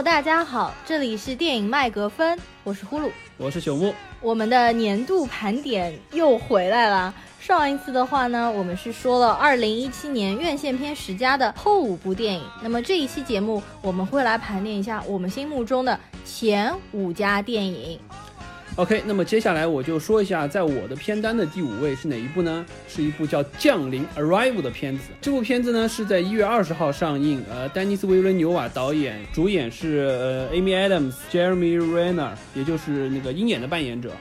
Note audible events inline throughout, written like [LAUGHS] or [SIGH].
Hello，大家好，这里是电影麦格芬，我是呼噜，我是朽木。我们的年度盘点又回来了。上一次的话呢，我们是说了二零一七年院线片十佳的后五部电影。那么这一期节目，我们会来盘点一下我们心目中的前五家电影。OK，那么接下来我就说一下，在我的片单的第五位是哪一部呢？是一部叫《降临》（Arrival） 的片子。这部片子呢是在一月二十号上映，呃，丹尼斯·维伦纽瓦导演，主演是呃 Amy Adams、Jeremy Renner，也就是那个鹰眼的扮演者。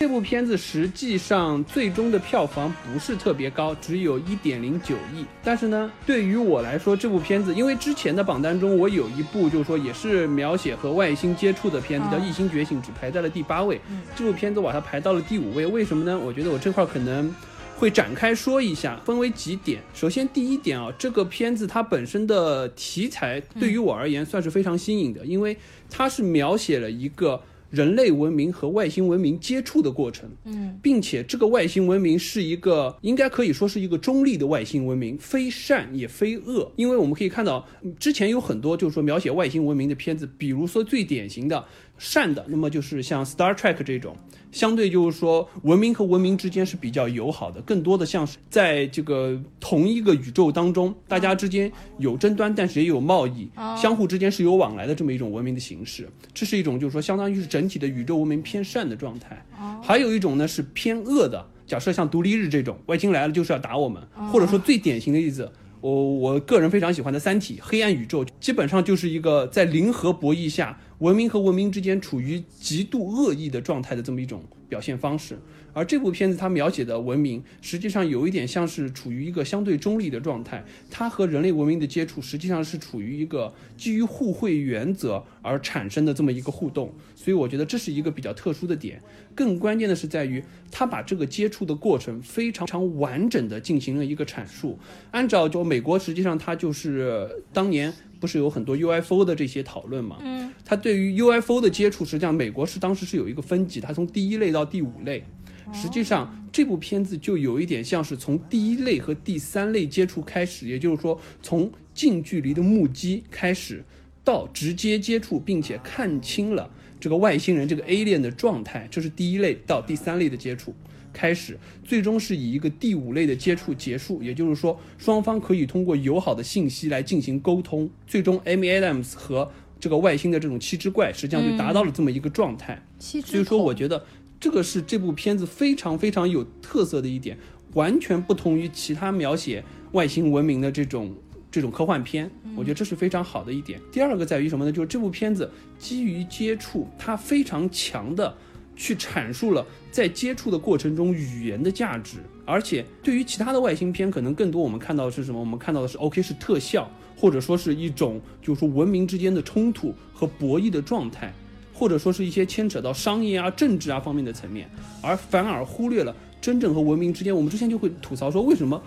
这部片子实际上最终的票房不是特别高，只有一点零九亿。但是呢，对于我来说，这部片子，因为之前的榜单中我有一部，就是说也是描写和外星接触的片子，叫《异星觉醒》，只排在了第八位。这部片子我把它排到了第五位，为什么呢？我觉得我这块可能会展开说一下，分为几点。首先第一点啊，这个片子它本身的题材对于我而言算是非常新颖的，因为它是描写了一个。人类文明和外星文明接触的过程，嗯，并且这个外星文明是一个应该可以说是一个中立的外星文明，非善也非恶。因为我们可以看到，之前有很多就是说描写外星文明的片子，比如说最典型的善的，那么就是像 Star Trek 这种。相对就是说，文明和文明之间是比较友好的，更多的像是在这个同一个宇宙当中，大家之间有争端，但是也有贸易，相互之间是有往来的这么一种文明的形式。这是一种就是说，相当于是整体的宇宙文明偏善的状态。还有一种呢是偏恶的，假设像独立日这种，外星来了就是要打我们，或者说最典型的例子。我我个人非常喜欢的《三体》黑暗宇宙，基本上就是一个在零和博弈下，文明和文明之间处于极度恶意的状态的这么一种表现方式。而这部片子它描写的文明，实际上有一点像是处于一个相对中立的状态，它和人类文明的接触实际上是处于一个基于互惠原则而产生的这么一个互动。所以我觉得这是一个比较特殊的点。更关键的是在于，它把这个接触的过程非常常完整的进行了一个阐述。按照就美国，实际上它就是当年不是有很多 UFO 的这些讨论嘛？嗯，他对于 UFO 的接触，实际上美国是当时是有一个分级，它从第一类到第五类。实际上这部片子就有一点像是从第一类和第三类接触开始，也就是说从近距离的目击开始，到直接接触并且看清了。这个外星人，这个 alien 的状态，这是第一类到第三类的接触开始，最终是以一个第五类的接触结束。也就是说，双方可以通过友好的信息来进行沟通。最终，Amy Adams 和这个外星的这种七只怪，实际上就达到了这么一个状态。所以说，我觉得这个是这部片子非常非常有特色的一点，完全不同于其他描写外星文明的这种。这种科幻片，我觉得这是非常好的一点。第二个在于什么呢？就是这部片子基于接触，它非常强的去阐述了在接触的过程中语言的价值。而且对于其他的外星片，可能更多我们看到的是什么？我们看到的是 OK 是特效，或者说是一种就是说文明之间的冲突和博弈的状态，或者说是一些牵扯到商业啊、政治啊方面的层面，而反而忽略了真正和文明之间。我们之前就会吐槽说，为什么？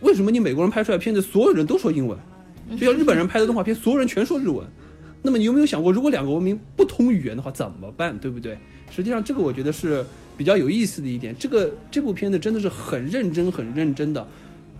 为什么你美国人拍出来片子，所有人都说英文？就像日本人拍的动画片，所有人全说日文。那么你有没有想过，如果两个文明不通语言的话怎么办？对不对？实际上这个我觉得是比较有意思的一点。这个这部片子真的是很认真、很认真的，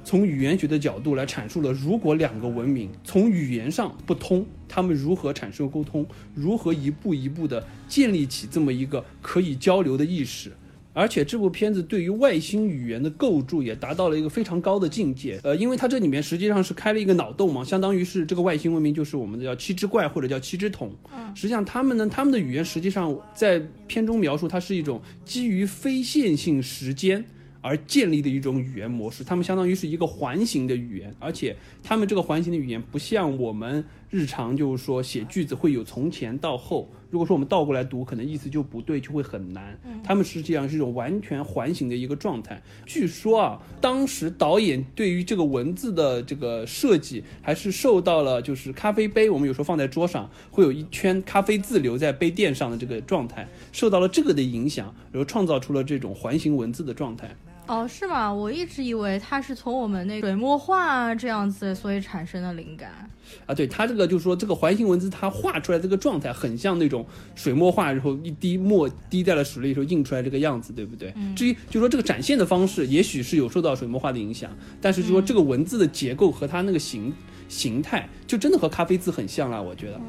从语言学的角度来阐述了，如果两个文明从语言上不通，他们如何产生沟通，如何一步一步的建立起这么一个可以交流的意识。而且这部片子对于外星语言的构筑也达到了一个非常高的境界。呃，因为它这里面实际上是开了一个脑洞嘛，相当于是这个外星文明就是我们的叫七只怪或者叫七只桶。嗯，实际上他们呢，他们的语言实际上在片中描述它是一种基于非线性时间而建立的一种语言模式。他们相当于是一个环形的语言，而且他们这个环形的语言不像我们日常就是说写句子会有从前到后。如果说我们倒过来读，可能意思就不对，就会很难。他们实际上是一种完全环形的一个状态。据说啊，当时导演对于这个文字的这个设计，还是受到了就是咖啡杯，我们有时候放在桌上会有一圈咖啡渍留在杯垫上的这个状态，受到了这个的影响，然后创造出了这种环形文字的状态。哦，是吗？我一直以为它是从我们那水墨画这样子，所以产生的灵感。啊，对，它这个就是说，这个环形文字它画出来这个状态，很像那种水墨画，然后一滴墨滴在了水里时候印出来这个样子，对不对？至于就是说这个展现的方式，也许是有受到水墨画的影响，但是就说这个文字的结构和它那个形形态，就真的和咖啡渍很像了，我觉得。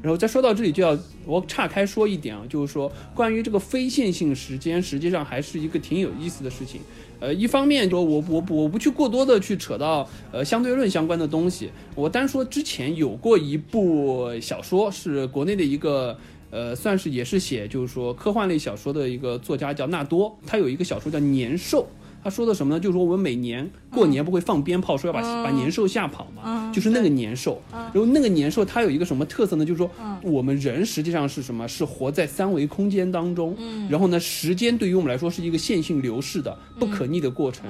然后再说到这里，就要我岔开说一点啊，就是说关于这个非线性时间，实际上还是一个挺有意思的事情。呃，一方面说，我我我不去过多的去扯到呃相对论相关的东西，我单说之前有过一部小说，是国内的一个呃，算是也是写就是说科幻类小说的一个作家叫纳多，他有一个小说叫《年兽》。他说的什么呢？就是说我们每年过年不会放鞭炮，说要把把年兽吓跑嘛，就是那个年兽。然后那个年兽它有一个什么特色呢？就是说我们人实际上是什么？是活在三维空间当中。然后呢，时间对于我们来说是一个线性流逝的不可逆的过程。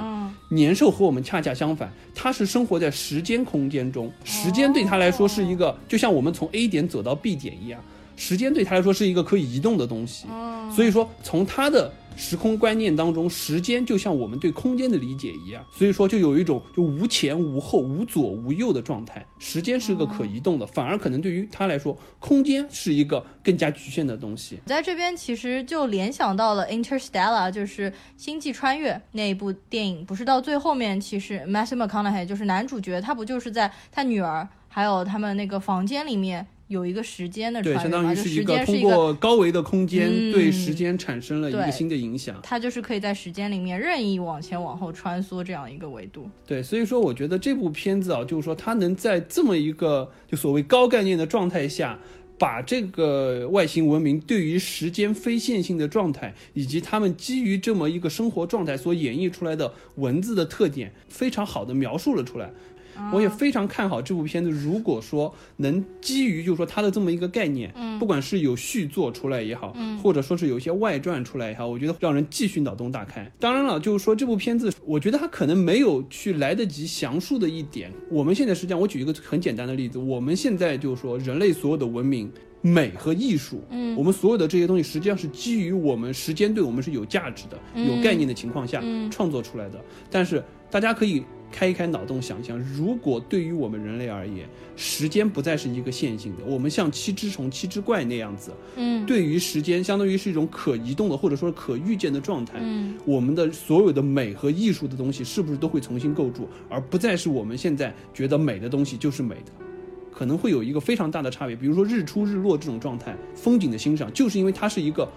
年兽和我们恰恰相反，它是生活在时间空间中，时间对它来说是一个就像我们从 A 点走到 B 点一样，时间对它来说是一个可以移动的东西。所以说从它的。时空观念当中，时间就像我们对空间的理解一样，所以说就有一种就无前无后、无左无右的状态。时间是个可移动的，反而可能对于他来说，空间是一个更加局限的东西。在这边其实就联想到了《Interstellar》，就是《星际穿越》那一部电影，不是到最后面，其实 Matthew McConaughey 就是男主角，他不就是在他女儿还有他们那个房间里面。有一个时间的对，相当于是一个通过高维的空间对时间产生了一个新的影响。它就是可以在时间里面任意往前往后穿梭这样一个维度。对，所以说我觉得这部片子啊，就是说它能在这么一个就所谓高概念的状态下，把这个外星文明对于时间非线性的状态，以及他们基于这么一个生活状态所演绎出来的文字的特点，非常好的描述了出来。我也非常看好这部片子。如果说能基于就是说它的这么一个概念，嗯，不管是有续作出来也好，嗯，或者说是有一些外传出来也好，我觉得让人继续脑洞大开。当然了，就是说这部片子，我觉得它可能没有去来得及详述的一点。我们现在实际上，我举一个很简单的例子，我们现在就是说人类所有的文明、美和艺术，嗯，我们所有的这些东西，实际上是基于我们时间对我们是有价值的、有概念的情况下创作出来的。但是大家可以。开一开脑洞，想想，如果对于我们人类而言，时间不再是一个线性的，我们像七只虫、七只怪那样子，嗯，对于时间，相当于是一种可移动的，或者说可预见的状态，嗯，我们的所有的美和艺术的东西，是不是都会重新构筑，而不再是我们现在觉得美的东西就是美的，可能会有一个非常大的差别。比如说日出日落这种状态，风景的欣赏，就是因为它是一个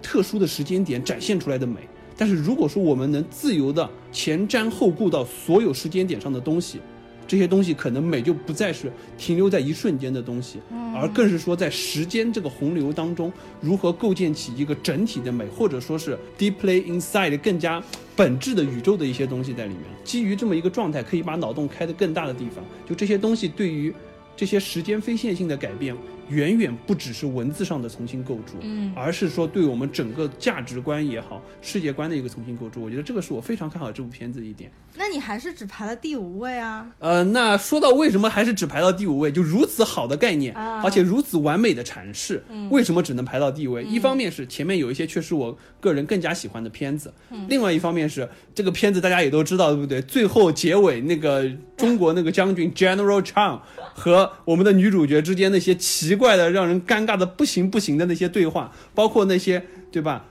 特殊的时间点展现出来的美。但是如果说我们能自由的前瞻后顾到所有时间点上的东西，这些东西可能美就不再是停留在一瞬间的东西，而更是说在时间这个洪流当中如何构建起一个整体的美，或者说是 deeply inside 更加本质的宇宙的一些东西在里面。基于这么一个状态，可以把脑洞开得更大的地方，就这些东西对于这些时间非线性的改变。远远不只是文字上的重新构筑，嗯，而是说对我们整个价值观也好、世界观的一个重新构筑。我觉得这个是我非常看好这部片子的一点。那你还是只排了第五位啊？呃，那说到为什么还是只排到第五位，就如此好的概念，而且如此完美的阐释，为什么只能排到第五位？一方面是前面有一些确实我个人更加喜欢的片子，另外一方面是这个片子大家也都知道，对不对？最后结尾那个中国那个将军 General Chang 和我们的女主角之间那些奇。怪的让人尴尬的不行不行的那些对话，包括那些对吧，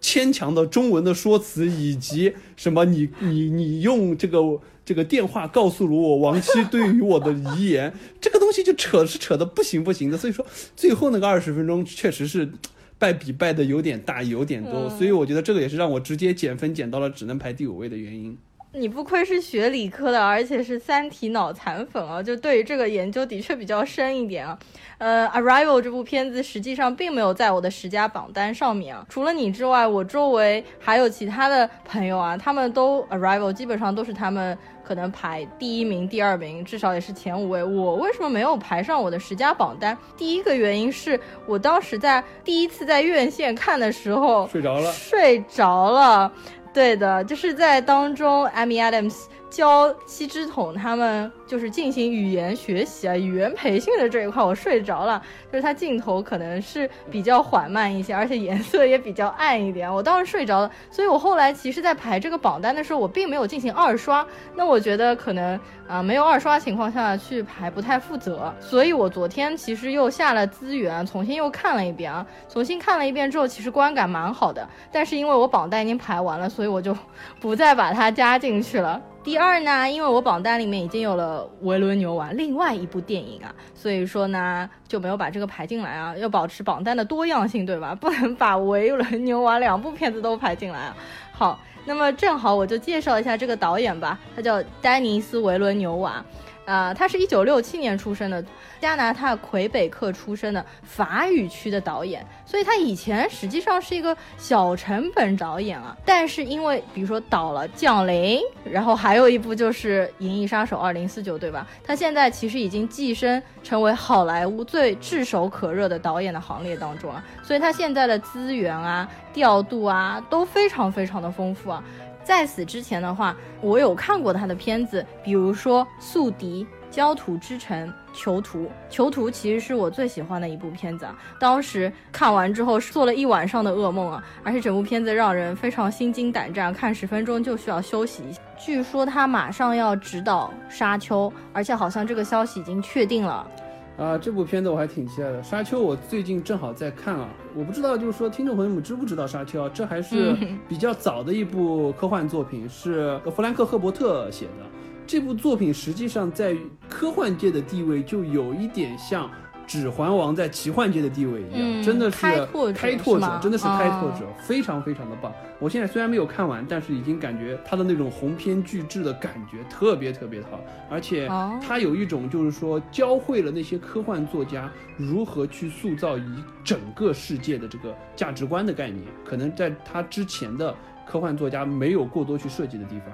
牵强的中文的说辞，以及什么你你你用这个这个电话告诉了我亡妻对于我的遗言，[LAUGHS] 这个东西就扯是扯的不行不行的。所以说最后那个二十分钟确实是 [TSK] 败笔败的有点大有点多，所以我觉得这个也是让我直接减分减到了只能排第五位的原因。你不愧是学理科的，而且是三体脑残粉啊，就对于这个研究的确比较深一点啊。呃，《Arrival》这部片子实际上并没有在我的十佳榜单上面啊。除了你之外，我周围还有其他的朋友啊，他们都《Arrival》基本上都是他们可能排第一名、第二名，至少也是前五位。我为什么没有排上我的十佳榜单？第一个原因是我当时在第一次在院线看的时候睡着了，睡着了。对的，就是在当中，Amy Adams 教七只桶他们就是进行语言学习啊，语言培训的这一块，我睡着了。[LAUGHS] 就是它镜头可能是比较缓慢一些，而且颜色也比较暗一点，我当时睡着了。所以我后来其实，在排这个榜单的时候，我并没有进行二刷。那我觉得可能啊，没有二刷情况下去排不太负责。所以我昨天其实又下了资源，重新又看了一遍啊。重新看了一遍之后，其实观感蛮好的。但是因为我榜单已经排完了，所以我就不再把它加进去了。[LAUGHS] 第二呢，因为我榜单里面已经有了《维伦牛娃》另外一部电影啊，所以说呢就没有把这个排进来啊，要保持榜单的多样性，对吧？[LAUGHS] 不能把《维伦牛娃》两部片子都排进来啊。好，那么正好我就介绍一下这个导演吧，他叫丹尼斯·维伦牛娃。啊，他是一九六七年出生的，加拿大魁北克出生的法语区的导演，所以他以前实际上是一个小成本导演啊。但是因为比如说导了《降临》，然后还有一部就是《银翼杀手二零四九》，对吧？他现在其实已经跻身成为好莱坞最炙手可热的导演的行列当中了。所以他现在的资源啊、调度啊都非常非常的丰富啊。在此之前的话，我有看过他的片子，比如说《宿敌》《焦土之城》《囚徒》。《囚徒》其实是我最喜欢的一部片子啊，当时看完之后做了一晚上的噩梦啊，而且整部片子让人非常心惊胆战，看十分钟就需要休息一下。据说他马上要指导《沙丘》，而且好像这个消息已经确定了。啊，这部片子我还挺期待的。沙丘我最近正好在看啊，我不知道就是说听众朋友们知不知道沙丘啊？这还是比较早的一部科幻作品，是弗兰克·赫伯特写的。这部作品实际上在科幻界的地位就有一点像。指环王在奇幻界的地位一样，真的是开拓者，真的是开拓者，非常非常的棒。我现在虽然没有看完，但是已经感觉他的那种鸿篇巨制的感觉特别特别的好，而且他有一种就是说教会了那些科幻作家如何去塑造一整个世界的这个价值观的概念，可能在他之前的科幻作家没有过多去设计的地方。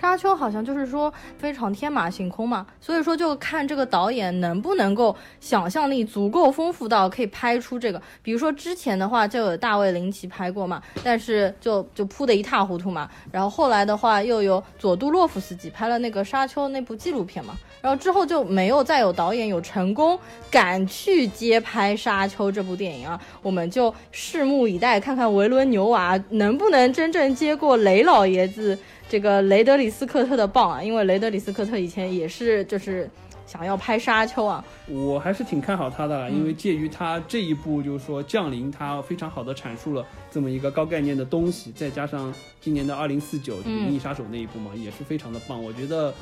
沙丘好像就是说非常天马行空嘛，所以说就看这个导演能不能够想象力足够丰富到可以拍出这个。比如说之前的话就有大卫林奇拍过嘛，但是就就扑得一塌糊涂嘛。然后后来的话又有佐杜洛夫斯基拍了那个沙丘那部纪录片嘛，然后之后就没有再有导演有成功敢去接拍沙丘这部电影啊。我们就拭目以待，看看维伦纽瓦能不能真正接过雷老爷子。这个雷德里斯科特的棒啊，因为雷德里斯科特以前也是就是想要拍沙丘啊，我还是挺看好他的，因为介于他这一部就是说降临，他非常好的阐述了这么一个高概念的东西，再加上今年的二零四九银翼杀手那一部嘛，也是非常的棒，我觉得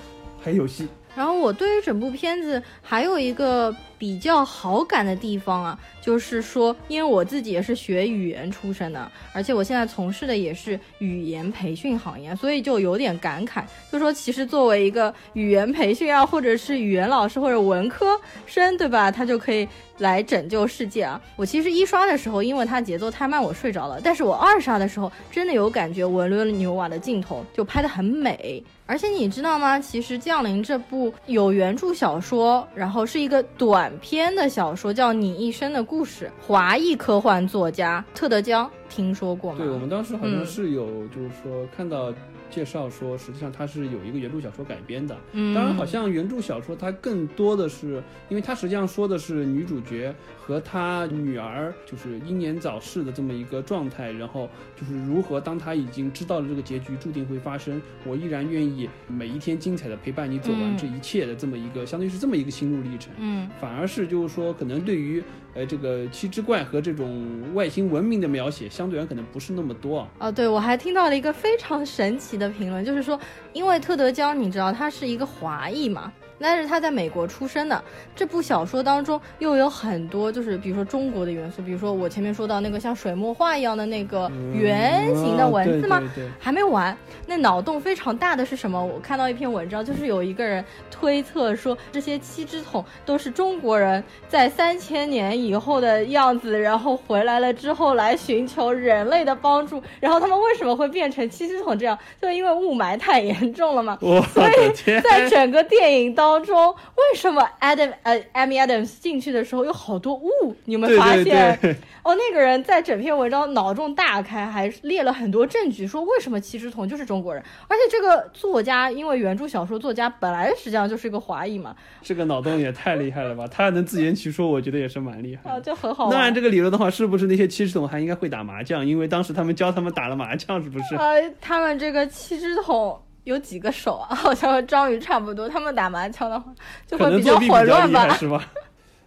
还有戏。然后我对于整部片子还有一个比较好感的地方啊，就是说，因为我自己也是学语言出身的，而且我现在从事的也是语言培训行业，所以就有点感慨，就说其实作为一个语言培训啊，或者是语言老师或者文科生，对吧？他就可以来拯救世界啊。我其实一刷的时候，因为它节奏太慢，我睡着了，但是我二刷的时候，真的有感觉文伦牛瓦的镜头就拍得很美。而且你知道吗？其实《降临》这部有原著小说，然后是一个短篇的小说，叫《你一生的故事》。华裔科幻作家特德·江，听说过吗？对我们当时好像是有，就是说看到。介绍说，实际上它是有一个原著小说改编的。嗯，当然，好像原著小说它更多的是，因为它实际上说的是女主角和她女儿就是英年早逝的这么一个状态，然后就是如何当她已经知道了这个结局注定会发生，我依然愿意每一天精彩的陪伴你走完这一切的这么一个，相当于是这么一个心路历程。嗯，反而是就是说，可能对于。呃，这个七只怪和这种外星文明的描写，相对而言可能不是那么多啊。哦，对，我还听到了一个非常神奇的评论，就是说，因为特德·江，你知道他是一个华裔嘛？但是他在美国出生的这部小说当中又有很多，就是比如说中国的元素，比如说我前面说到那个像水墨画一样的那个圆形的文字吗？还没完，那脑洞非常大的是什么？我看到一篇文章，就是有一个人推测说这些七只桶都是中国人在三千年以后的样子，然后回来了之后来寻求人类的帮助，然后他们为什么会变成七只桶这样？就因为雾霾太严重了嘛。所以在整个电影当。当中为什么 Adam 呃 Amy Adams 进去的时候有好多雾？你们发现哦？那个人在整篇文章脑洞大开，还列了很多证据，说为什么七只桶就是中国人？而且这个作家因为原著小说作家本来实际上就是一个华裔嘛，这个脑洞也太厉害了吧！[LAUGHS] 他还能自圆其说，我觉得也是蛮厉害啊，就很好。那按这个理论的话，是不是那些七只桶还应该会打麻将？因为当时他们教他们打了麻将，是不是？呃，他们这个七只桶。有几个手啊？[LAUGHS] 好像和章鱼差不多。他们打麻将的话，就会比较混乱吧？是吧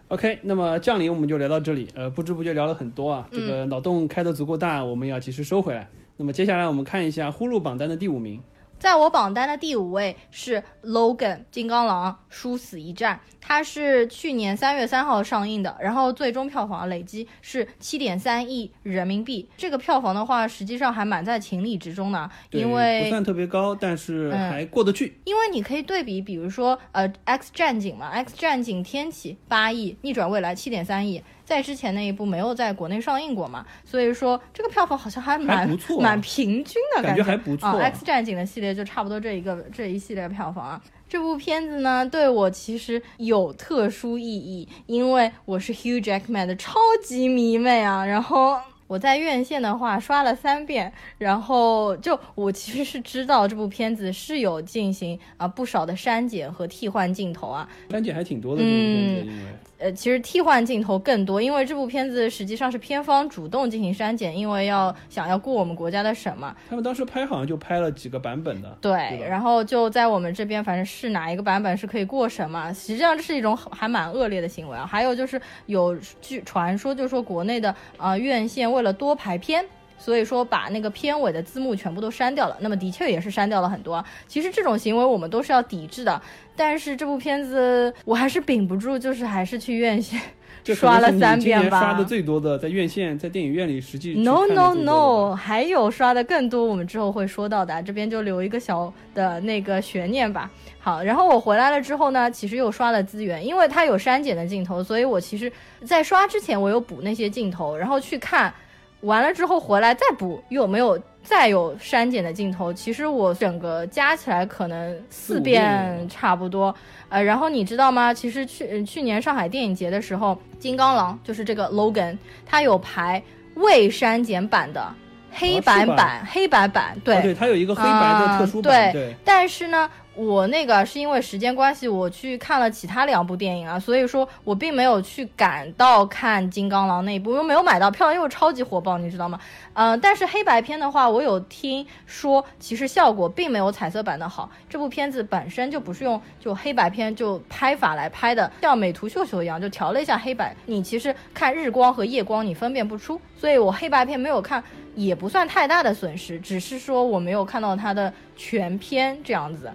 ？OK，那么降临我们就聊到这里。呃，不知不觉聊了很多啊，这个脑洞开的足够大，我们要及时收回来。那么接下来我们看一下呼噜榜单的第五名。在我榜单的第五位是 Logan 金刚狼殊死一战，它是去年三月三号上映的，然后最终票房累计是七点三亿人民币。这个票房的话，实际上还蛮在情理之中的，对因为不算特别高，但是嗯还过得去。因为你可以对比，比如说呃《X 战警》嘛，《X 战警：天启》八亿，《逆转未来》七点三亿，在之前那一部没有在国内上映过嘛，所以说这个票房好像还蛮还不错蛮平均的感觉觉还不错啊。X 战警的系列就差不多这一个这一系列票房啊。这部片子呢，对我其实有特殊意义，因为我是 Hugh Jackman 的超级迷妹啊。然后我在院线的话刷了三遍，然后就我其实是知道这部片子是有进行啊、不少的删减和替换镜头啊，删减还挺多的，这部片子，因为呃，其实替换镜头更多，因为这部片子实际上是片方主动进行删减，因为要想要过我们国家的审嘛。他们当时拍好像就拍了几个版本的。对，吧然后就在我们这边，反正是哪一个版本是可以过审嘛。实际上这是一种还蛮恶劣的行为啊。还有就是有据传说，就是说国内的呃院线为了多排片。所以说把那个片尾的字幕全部都删掉了，那么的确也是删掉了很多啊。其实这种行为我们都是要抵制的，但是这部片子我还是顶不住，就是还是去院线 [LAUGHS] 刷了三遍吧。年刷的最多的，在院线、在电影院里实际 No no no，还有刷的更多，我们之后会说到的，这边就留一个小的那个悬念吧。好，然后我回来了之后呢，其实又刷了资源，因为它有删减的镜头，所以我其实在刷之前我有补那些镜头，然后去看，完了之后回来再补又没有再有删减的镜头。其实我整个加起来可能四遍遍差不多。呃，然后你知道吗？其实去呃去年上海电影节的时候，金刚狼就是这个 Logan，它有排未删减版的黑白版，黑白版对。它有一个黑白的特殊版，啊对但是呢，我那个是因为时间关系，我去看了其他两部电影啊，所以说我并没有去赶到看金刚狼那一部，又没有买到票，因为超级火爆，你知道吗？呃，但是黑白片的话，我有听说，其实效果并没有彩色版的好。这部片子本身就不是用就黑白片就拍法来拍的，像美图秀秀一样，就调了一下黑白，你其实看日光和夜光你分辨不出，所以我黑白片没有看，也不算太大的损失，只是说我没有看到它的全片这样子。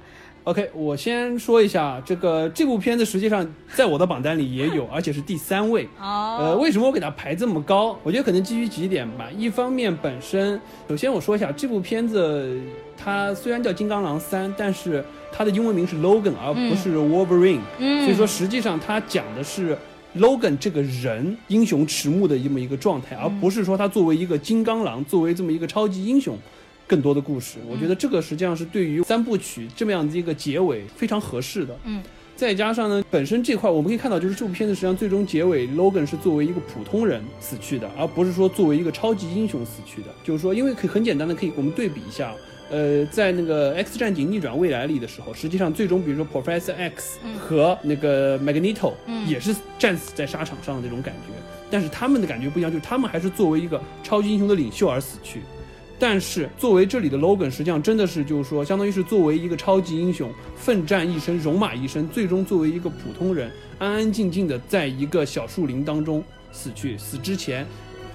OK，我先说一下，这个这部片子实际上在我的榜单里也有，而且是第三位。哦呃，为什么我给它排这么高？我觉得可能基于几点吧。一方面，本身首先我说一下这部片子，它虽然叫《金刚狼三》，但是它的英文名是 Logan，而不是 Wolverine，、嗯，所以说实际上它讲的是 Logan 这个人英雄迟暮的这么一个状态，而不是说他作为一个金刚狼，作为这么一个超级英雄。更多的故事，我觉得这个实际上是对于三部曲这么样的一个结尾非常合适的。嗯，再加上呢，本身这块我们可以看到，就是这部片子实际上最终结尾，Logan 是作为一个普通人死去的，而不是说作为一个超级英雄死去的。就是说，因为可以很简单的可以我们对比一下，呃，在那个《X 战警：逆转未来》里的时候，实际上最终比如说 Professor X 和那个 Magneto 嗯也是战死在沙场上的那种感觉，但是他们的感觉不一样，就是他们还是作为一个超级英雄的领袖而死去。但是作为这里的 Logan，实际上真的是就是说，相当于是作为一个超级英雄，奋战一生，戎马一生，最终作为一个普通人，安安静静的在一个小树林当中死去。死之前，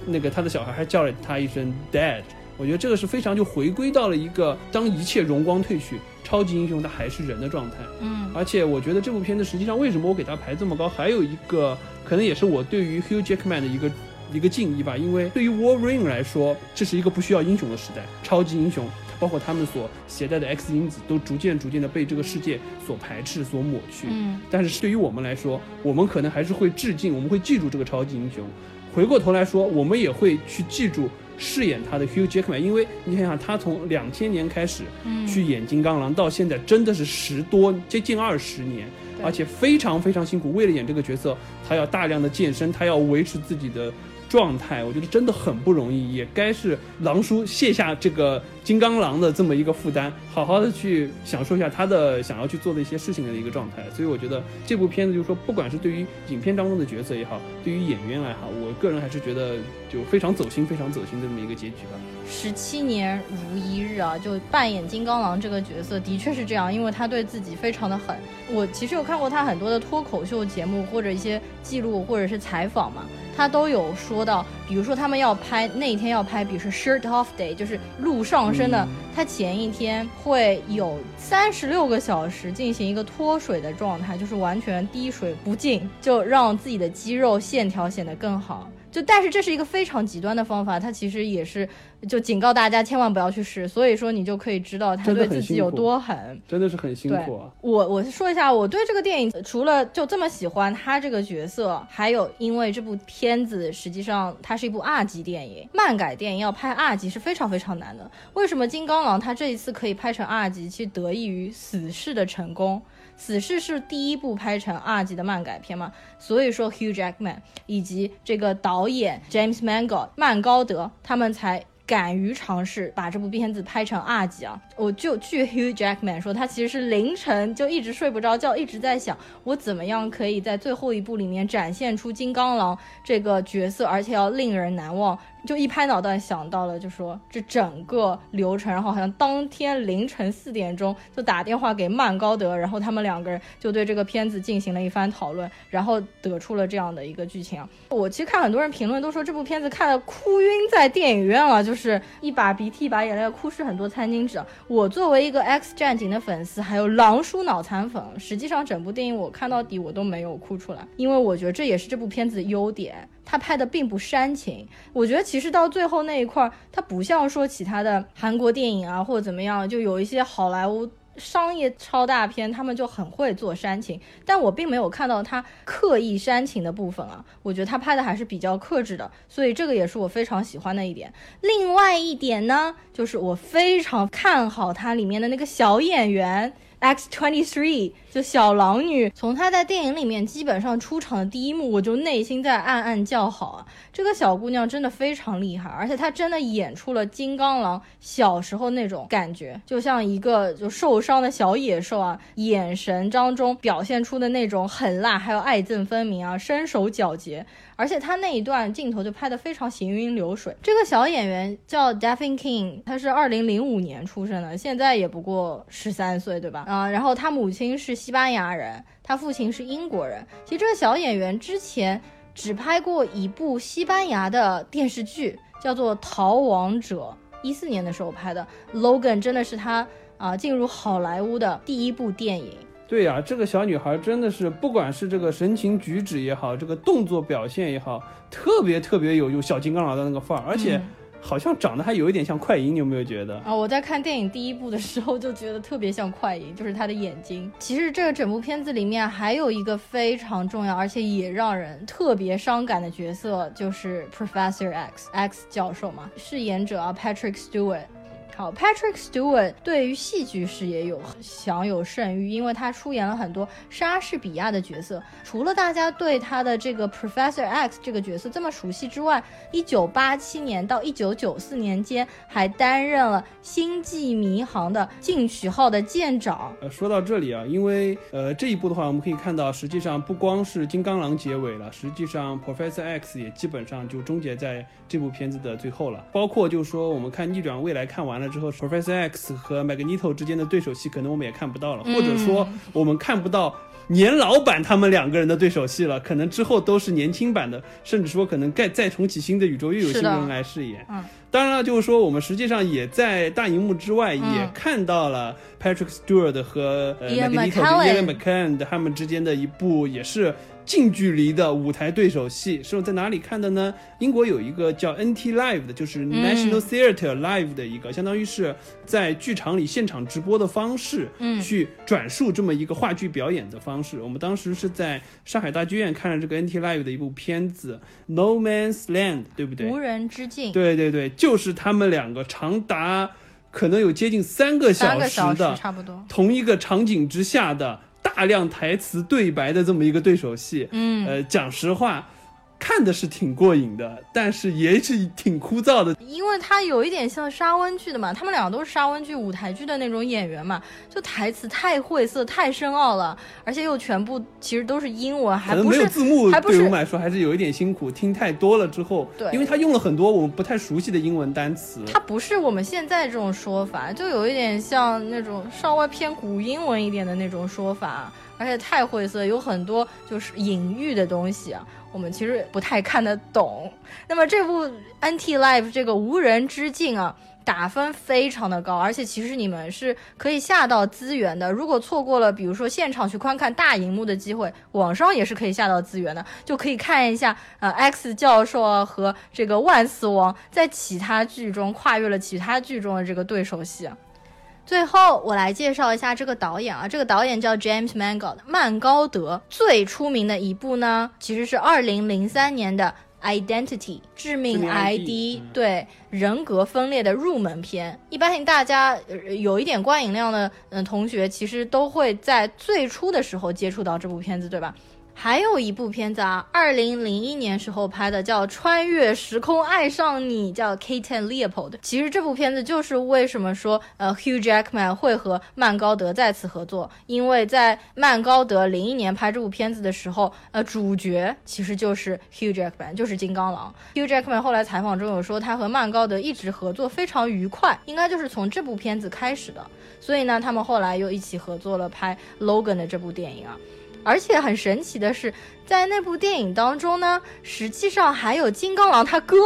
那个他的小孩还叫了他一声 Dad。我觉得这个是非常就回归到了一个当一切荣光褪去，超级英雄他还是人的状态。嗯而且我觉得这部片子实际上为什么我给他排这么高，还有一个可能也是我对于 Hugh Jackman 的一个一个敬意吧。因为对于 Wolverine 来说，这是一个不需要英雄的时代，超级英雄包括他们所携带的 X 因子都逐渐逐渐的被这个世界所排斥、所抹去。嗯但是对于我们来说，我们可能还是会致敬，我们会记住这个超级英雄。回过头来说，我们也会去记住饰演他的 Hugh Jackman，因为你想想，他从两千年开始嗯，去演金刚狼，到现在真的是十多接近二十年，而且非常非常辛苦。为了演这个角色，他要大量的健身，他要维持自己的状态，我觉得真的很不容易，也该是狼叔卸下这个金刚狼的这么一个负担，好好的去享受一下他的想要去做的一些事情的一个状态。所以我觉得这部片子就是说，不管是对于影片当中的角色也好，对于演员来好，我个人还是觉得就非常走心、非常走心的这么一个结局吧。十七年如一日啊，就扮演金刚狼这个角色，的确是这样，因为他对自己非常的狠。我其实有看过他很多的脱口秀节目或者一些记录或者是采访嘛，他都有说到，比如说他们要拍那一天要拍，比如说 shirt off day，就是路上身的，他前一天会有三十六个小时进行一个脱水的状态，就是完全滴水不进，就让自己的肌肉线条显得更好。就但是这是一个非常极端的方法，它其实也是就警告大家千万不要去试。所以说你就可以知道他对自己有多狠，真的是很辛苦啊。我我说一下，我对这个电影除了就这么喜欢他这个角色，还有因为这部片子实际上它是一部二级电影，漫改电影要拍二级是非常非常难的。为什么金刚狼他这一次可以拍成二级，其实得益于死侍的成功。死侍是第一部拍成二级的漫改片嘛，所以说 Hugh Jackman 以及这个导演 James Mangold 曼高德他们才。敢于尝试把这部片子拍成二级啊！我就据 [LAUGHS] Hugh Jackman 说，他其实是凌晨就一直睡不着觉，一直在想我怎么样可以在最后一部里面展现出金刚狼这个角色，而且要令人难忘。就一拍脑袋想到了，就说这整个流程，然后好像当天凌晨四点钟就打电话给曼高德，然后他们两个人就对这个片子进行了一番讨论，然后得出了这样的一个剧情。我其实看很多人评论都说这部片子看了哭晕在电影院了，就是一把鼻涕一把眼泪，哭湿很多餐巾纸。我作为一个 X 战警的粉丝，还有狼叔脑残粉，实际上整部电影我看到底我都没有哭出来，因为我觉得这也是这部片子的优点。它拍的并不煽情，我觉得其实到最后那一块儿，它不像说其他的韩国电影啊或者怎么样，就有一些好莱坞商业超大片，他们就很会做煽情，但我并没有看到他刻意煽情的部分啊，我觉得他拍的还是比较克制的，所以这个也是我非常喜欢的一点。另外一点呢，就是我非常看好它里面的那个小演员。X twenty three 就小狼女，从她在电影里面基本上出场的第一幕，我就内心在暗暗叫好啊！这个小姑娘真的非常厉害，而且她真的演出了金刚狼小时候那种感觉，就像一个就受伤的小野兽啊，眼神当中表现出的那种狠辣，还有爱憎分明啊，身手矫捷。而且他那一段镜头就拍得非常行云流水。这个小演员叫 Devin King，他是二零零五年出生的，现在也不过十三岁，对吧？啊，然后他母亲是西班牙人，他父亲是英国人。其实这个小演员之前只拍过一部西班牙的电视剧，叫做《逃亡者》，一四年的时候拍的。Logan 真的是他啊进入好莱坞的第一部电影。对呀，这个小女孩真的是，不管是这个神情举止也好，这个动作表现也好，特别特别有有小金刚狼的那个范儿，而且好像长得还有一点像快银，你有没有觉得？啊，我在看电影第一部的时候就觉得特别像快银，就是他的眼睛。其实这个整部片子里面还有一个非常重要，而且也让人特别伤感的角色，就是 Professor X X 教授嘛，饰演者啊 Patrick Stewart。好，Patrick Stewart 对于戏剧事业有享有盛誉，因为他出演了很多莎士比亚的角色。除了大家对他的这个 Professor X 这个角色这么熟悉之外，一九八七年到一九九四年间还担任了星际迷航的进取号的舰长。呃，说到这里啊，因为呃这一部的话，我们可以看到，实际上不光是金刚狼结尾了，实际上 Professor X 也基本上就终结在这部片子的最后了。包括就是说，我们看逆转未来看完了。之后，Professor X 和 Magneto 之间的对手戏，可能我们也看不到了，或者说我们看不到年老版他们两个人的对手戏了，可能之后都是年轻版的，甚至说可能再再重启新的宇宙，又有新人来饰演。嗯，当然了，就是说我们实际上也在大荧幕之外也看到了 Patrick Stewart 和呃 Magneto、Ian McKellen 他们之间的一部也是。近距离的舞台对手戏是在哪里看的呢？英国有一个叫 NT Live 的，就是 National Theatre Live 的一个，相当于是在剧场里现场直播的方式，嗯，去转述这么一个话剧表演的方式。我们当时是在上海大剧院看了这个 NT Live 的一部片子《No Man's Land》，对不对？无人之境。对对对，就是他们两个长达可能有接近三个小时的，差不多同一个场景之下的。大量台词对白的这么一个对手戏，嗯，呃，讲实话。看的是挺过瘾的，但是也是挺枯燥的，因为它有一点像沙温剧的嘛，他们两个都是沙温剧舞台剧的那种演员嘛，就台词太晦涩、太深奥了，而且又全部其实都是英文，还不是没有字幕，对我们来说还是有一点辛苦，听太多了之后，对，因为他用了很多我们不太熟悉的英文单词，它不是我们现在这种说法，就有一点像那种稍微偏古英文一点的那种说法。而且太晦涩，有很多就是隐喻的东西啊，我们其实不太看得懂。那么这部《NT Life》这个无人之境啊。打分非常的高，而且其实你们是可以下到资源的。如果错过了，比如说现场去观看大荧幕的机会，网上也是可以下到资源的，就可以看一下呃 X 教授啊和这个万磁王在其他剧中跨越了其他剧中的这个对手戏。最后我来介绍一下这个导演啊，这个导演叫 James Mangold，曼高德。最出名的一部呢，其实是二零零三年的。Identity 致命 ID 对人格分裂的入门片，一般性大家有一点观影量的嗯同学，其实都会在最初的时候接触到这部片子，对吧？还有一部片子啊，二零零一年时候拍的，叫《穿越时空爱上你》，叫 Kate and Leopold。其实这部片子就是为什么说呃 Hugh Jackman 会和曼高德再次合作，因为在曼高德零一年拍这部片子的时候，呃，主角其实就是 Hugh Jackman，就是金刚狼。Hugh Jackman 后来采访中有说，他和曼高德一直合作非常愉快，应该就是从这部片子开始的。所以呢，他们后来又一起合作了拍 Logan 的这部电影啊。而且很神奇的是，在那部电影当中呢，实际上还有金刚狼他哥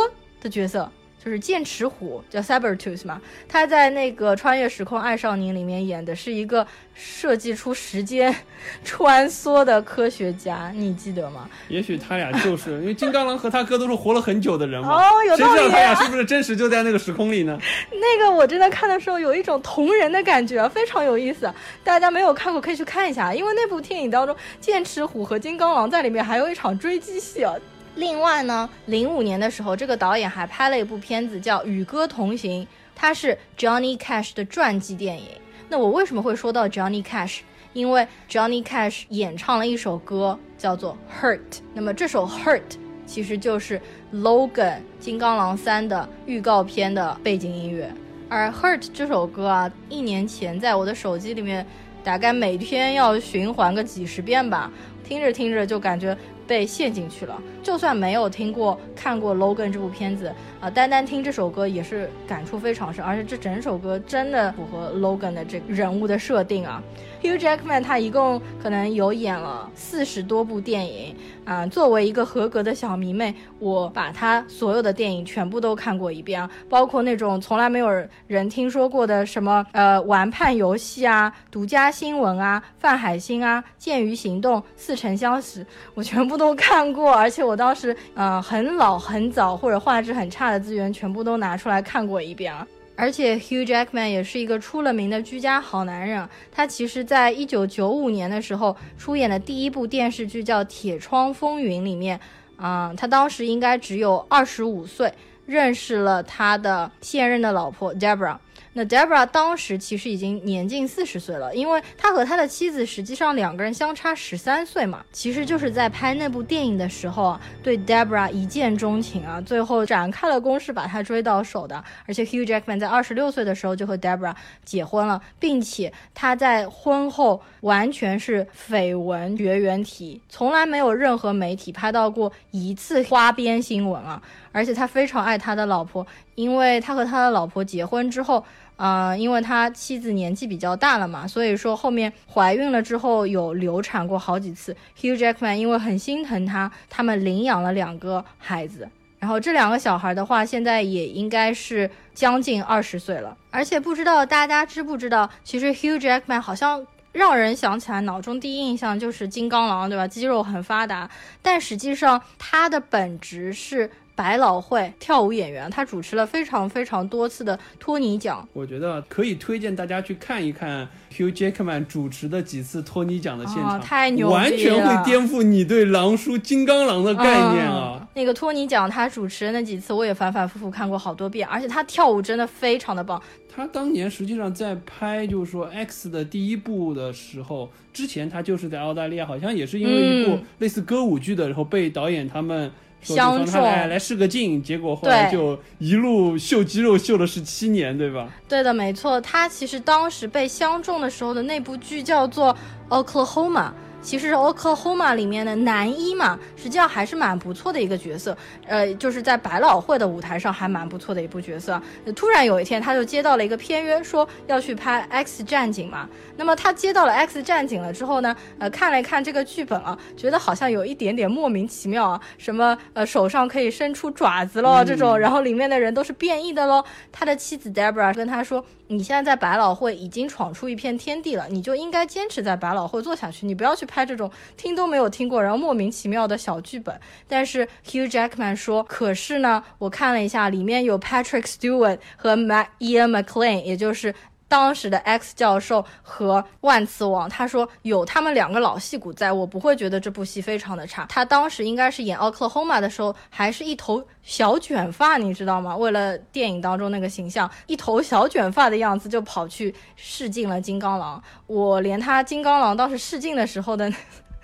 的角色。就是剑齿虎叫 Sabertooth 嘛，他在那个穿越时空爱上你里面演的是一个设计出时间 [LAUGHS] 穿梭的科学家，你记得吗？也许他俩就是因为金刚狼和他哥都是活了很久的人嘛，哦，有道理。谁知道他俩是不是真实就在那个时空里呢？[LAUGHS] 那个我真的看的时候有一种同人的感觉，非常有意思。大家没有看过可以去看一下，因为那部电影当中剑齿虎和金刚狼在里面还有一场追击戏啊。另外呢，零五年的时候，这个导演还拍了一部片子叫《与歌同行》，它是 Johnny Cash 的传记电影。那我为什么会说到 Johnny Cash？因为 Johnny Cash 演唱了一首歌叫做《Hurt》，那么这首《Hurt》其实就是《Logan》金刚狼三的预告片的背景音乐。而《Hurt》这首歌啊，一年前在我的手机里面，大概每天要循环个几十遍吧，听着听着就感觉。被陷进去了，就算没有听过、看过《Logan》这部片子啊，单单听这首歌也是感触非常深，而且这整首歌真的符合 Logan 的这个人物的设定啊。Hugh Jackman 他一共可能有演了四十多部电影啊。作为一个合格的小迷妹，我把他所有的电影全部都看过一遍啊，包括那种从来没有人听说过的什么呃玩判游戏啊、独家新闻啊、范海辛啊、剑鱼行动、似曾相识，我全部都看过。而且我当时嗯很老很早或者画质很差的资源全部都拿出来看过一遍啊。而且 Hugh Jackman 也是一个出了名的居家好男人。他其实，在一九九五年的时候出演的第一部电视剧叫《铁窗风云》里面，嗯，他当时应该只有二十五岁，认识了他的现任的老婆 Deborah。那 Debra 当时其实已经年近四十岁了，因为他和他的妻子实际上两个人相差十三岁嘛，其实就是在拍那部电影的时候啊，对 Debra 一见钟情啊，最后展开了攻势把他追到手的。而且 Hugh Jackman 在二十六岁的时候就和 Debra 结婚了，并且他在婚后完全是绯闻绝缘体，从来没有任何媒体拍到过一次花边新闻啊。而且他非常爱他的老婆，因为他和他的老婆结婚之后。啊，因为他妻子年纪比较大了嘛，所以说后面怀孕了之后有流产过好几次。Hugh Jackman 因为很心疼他，他们领养了两个孩子，然后这两个小孩的话，现在也应该是将近二十岁了。而且不知道大家知不知道，其实 Hugh Jackman 好像让人想起来脑中第一印象就是金刚狼，对吧？肌肉很发达，但实际上他的本质是。百老汇跳舞演员，他主持了非常非常多次的托尼奖。我觉得可以推荐大家去看一看 Hugh Jackman 主持的几次托尼奖的现场，太牛了完全会颠覆你对狼叔金刚狼的概念啊！那个托尼奖他主持的那几次，我也反反复复看过好多遍，而且他跳舞真的非常的棒。他当年实际上在拍就是说 X 的第一部的时候，之前他就是在澳大利亚，好像也是因为一部类似歌舞剧的，然后被导演他们。相中来来试个镜，结果后来就一路秀肌肉秀了十七年，对吧？对的，没错。他其实当时被相中的时候的那部剧叫做《Oklahoma》，其实《Oklahoma》里面的男一嘛，实际上还是蛮不错的一个角色。呃，就是在百老汇的舞台上还蛮不错的一部角色。突然有一天，他就接到了一个片约，说要去拍《X 战警》嘛。那么他接到了《X 战警》了之后呢，呃，看了一看这个剧本啊，觉得好像有一点点莫名其妙啊，什么呃手上可以伸出爪子喽这种，然后里面的人都是变异的喽。他的妻子 Debra 跟他说：“你现在在百老汇已经闯出一片天地了，你就应该坚持在百老汇做下去，你不要去拍这种听都没有听过，然后莫名其妙的小剧本。”但是 Hugh Jackman 说：“可是呢，我看了一下，里面有 Patrick Stewart 和 Ma Ian McLean，也就是。”当时的 X 教授和万磁王，他说有他们两个老戏骨在，我不会觉得这部戏非常的差。他当时应该是演奥克霍马的时候，还是一头小卷发，你知道吗？为了电影当中那个形象，一头小卷发的样子就跑去试镜了金刚狼。我连他金刚狼当时试镜的时候的。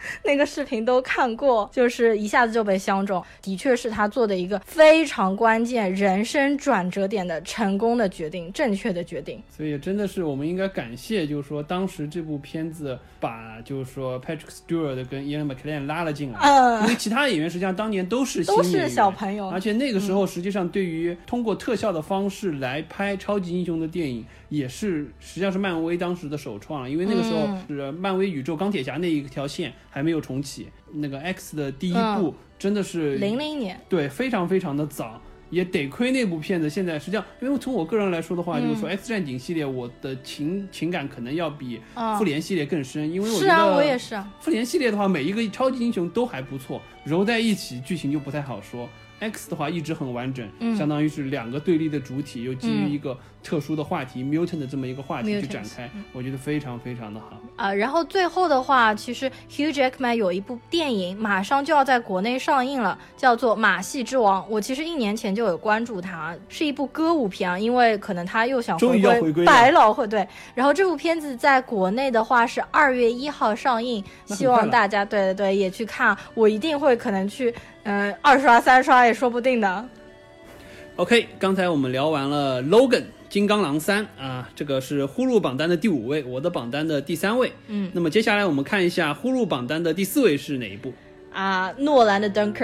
[LAUGHS] 那个视频都看过，就是一下子就被相中，的确是他做的一个非常关键人生转折点的成功的决定，正确的决定。所以真的是我们应该感谢，就是说当时这部片子把就是说 Patrick Stewart 跟 Ian McKellen 拉了进来，嗯，因为其他演员实际上当年都是都是小朋友，而且那个时候实际上对于通过特效的方式来拍超级英雄的电影。也是，实际上是漫威当时的首创了，因为那个时候是漫威宇宙钢铁侠那一条线还没有重启，那个 X 的第一部真的是零零年，对，非常非常的早，也得亏那部片子现在实际上，因为从我个人来说的话，就是说 X 战警系列，我的情情感可能要比复联系列更深，因为我觉得，是啊，我也是，复联系列的话，每一个超级英雄都还不错，揉在一起剧情就不太好说。X 的话一直很完整，相当于是两个对立的主体，又基于一个特殊的话题 mutant 的这么一个话题去展开，我觉得非常非常的好啊。然后最后的话，其实 Hugh Jackman 有一部电影马上就要在国内上映了，叫做《马戏之王》。我其实一年前就有关注它，是一部歌舞片啊，因为可能他又想回归百老汇对。然后这部片子在国内的话是二月一号上映，希望大家对对对也去看，我一定会可能去。嗯，二刷三刷也说不定的。OK，刚才我们聊完了《Logan》金刚狼三啊，这个是呼噜榜单的第五位，我的榜单的第三位。嗯，那么接下来我们看一下呼噜榜单的第四位是哪一部？啊，诺兰的《Dunkirk》，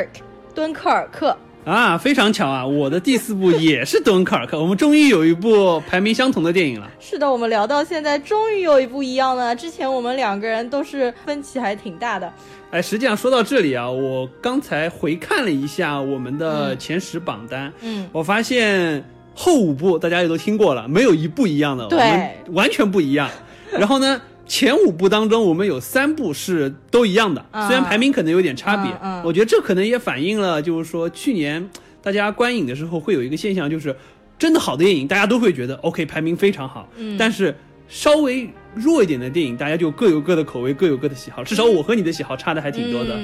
敦刻尔克。啊，非常巧啊！我的第四部也是敦刻尔克，我们终于有一部排名相同的电影了。是的，我们聊到现在，终于有一部一样了。之前我们两个人都是分歧还挺大的。哎，实际上说到这里啊，我刚才回看了一下我们的前十榜单，嗯，我发现后五部大家也都听过了，没有一部一样的，对，完全不一样。然后呢？前五部当中，我们有三部是都一样的，虽然排名可能有点差别。嗯我觉得这可能也反映了，就是说去年大家观影的时候会有一个现象，就是真的好的电影，大家都会觉得 OK，排名非常好。但是稍微弱一点的电影，大家就各有各的口味，各有各的喜好。至少我和你的喜好差的还挺多的。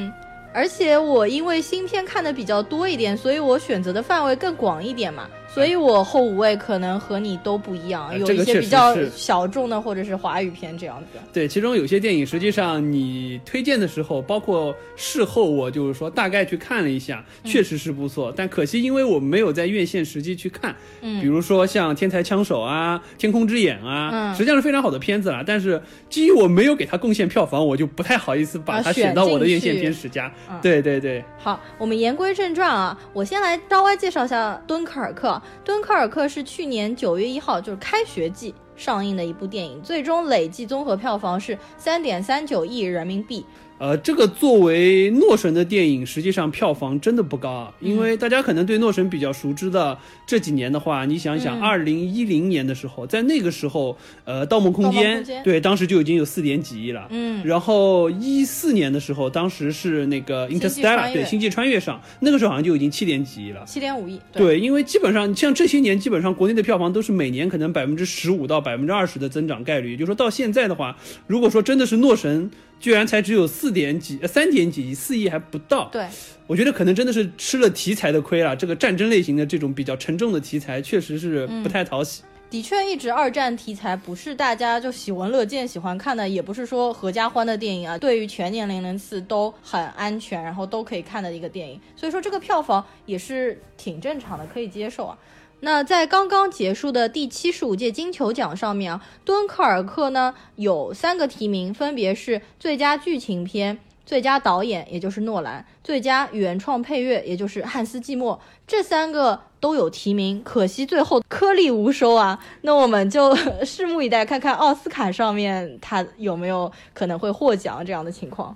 而且我因为新片看的比较多一点，所以我选择的范围更广一点嘛。所以我后五位可能和你都不一样，有一些比较小众的或者是华语片这样子。对，其中有些电影实际上你推荐的时候，包括事后我就是说大概去看了一下，确实是不错。但可惜因为我没有在院线实际去看，嗯，比如说像《天才枪手》啊，《天空之眼》啊，嗯，实际上是非常好的片子啦。但是基于我没有给他贡献票房，我就不太好意思把它选到我的院线片十佳。对对对。好，我们言归正传啊，我先来稍微介绍一下《敦刻尔克》。敦刻尔克是去年九月一号，就是开学季上映的一部电影，最终累计综合票房是三点三九亿人民币。呃，这个作为诺神的电影，实际上票房真的不高啊。因为大家可能对诺神比较熟知的这几年的话，你想想，二零一零年的时候，在那个时候，呃，《盗梦空间》对，当时就已经有四点几亿了。嗯。然后一四年的时候，当时是那个《Interstellar》对，《星际穿越》上，那个时候好像就已经七点几亿了。七点五亿。对，因为基本上像这些年，基本上国内的票房都是每年可能百分之十五到百分之二十的增长概率。就说到现在的话，如果说真的是诺神。居然才只有四点几呃三点几亿四亿还不到，对，我觉得可能真的是吃了题材的亏了。这个战争类型的这种比较沉重的题材，确实是不太讨喜。的确，一直二战题材不是大家就喜闻乐见、喜欢看的，也不是说合家欢的电影啊。对于全年龄人次都很安全，然后都可以看的一个电影。所以说这个票房也是挺正常的，可以接受啊。那在刚刚结束的第七十五届金球奖上面啊，敦刻尔克呢有三个提名，分别是最佳剧情片。最佳导演，也就是诺兰；最佳原创配乐，也就是汉斯季默。这三个都有提名，可惜最后颗粒无收啊。那我们就拭目以待，看看奥斯卡上面他有没有可能会获奖这样的情况。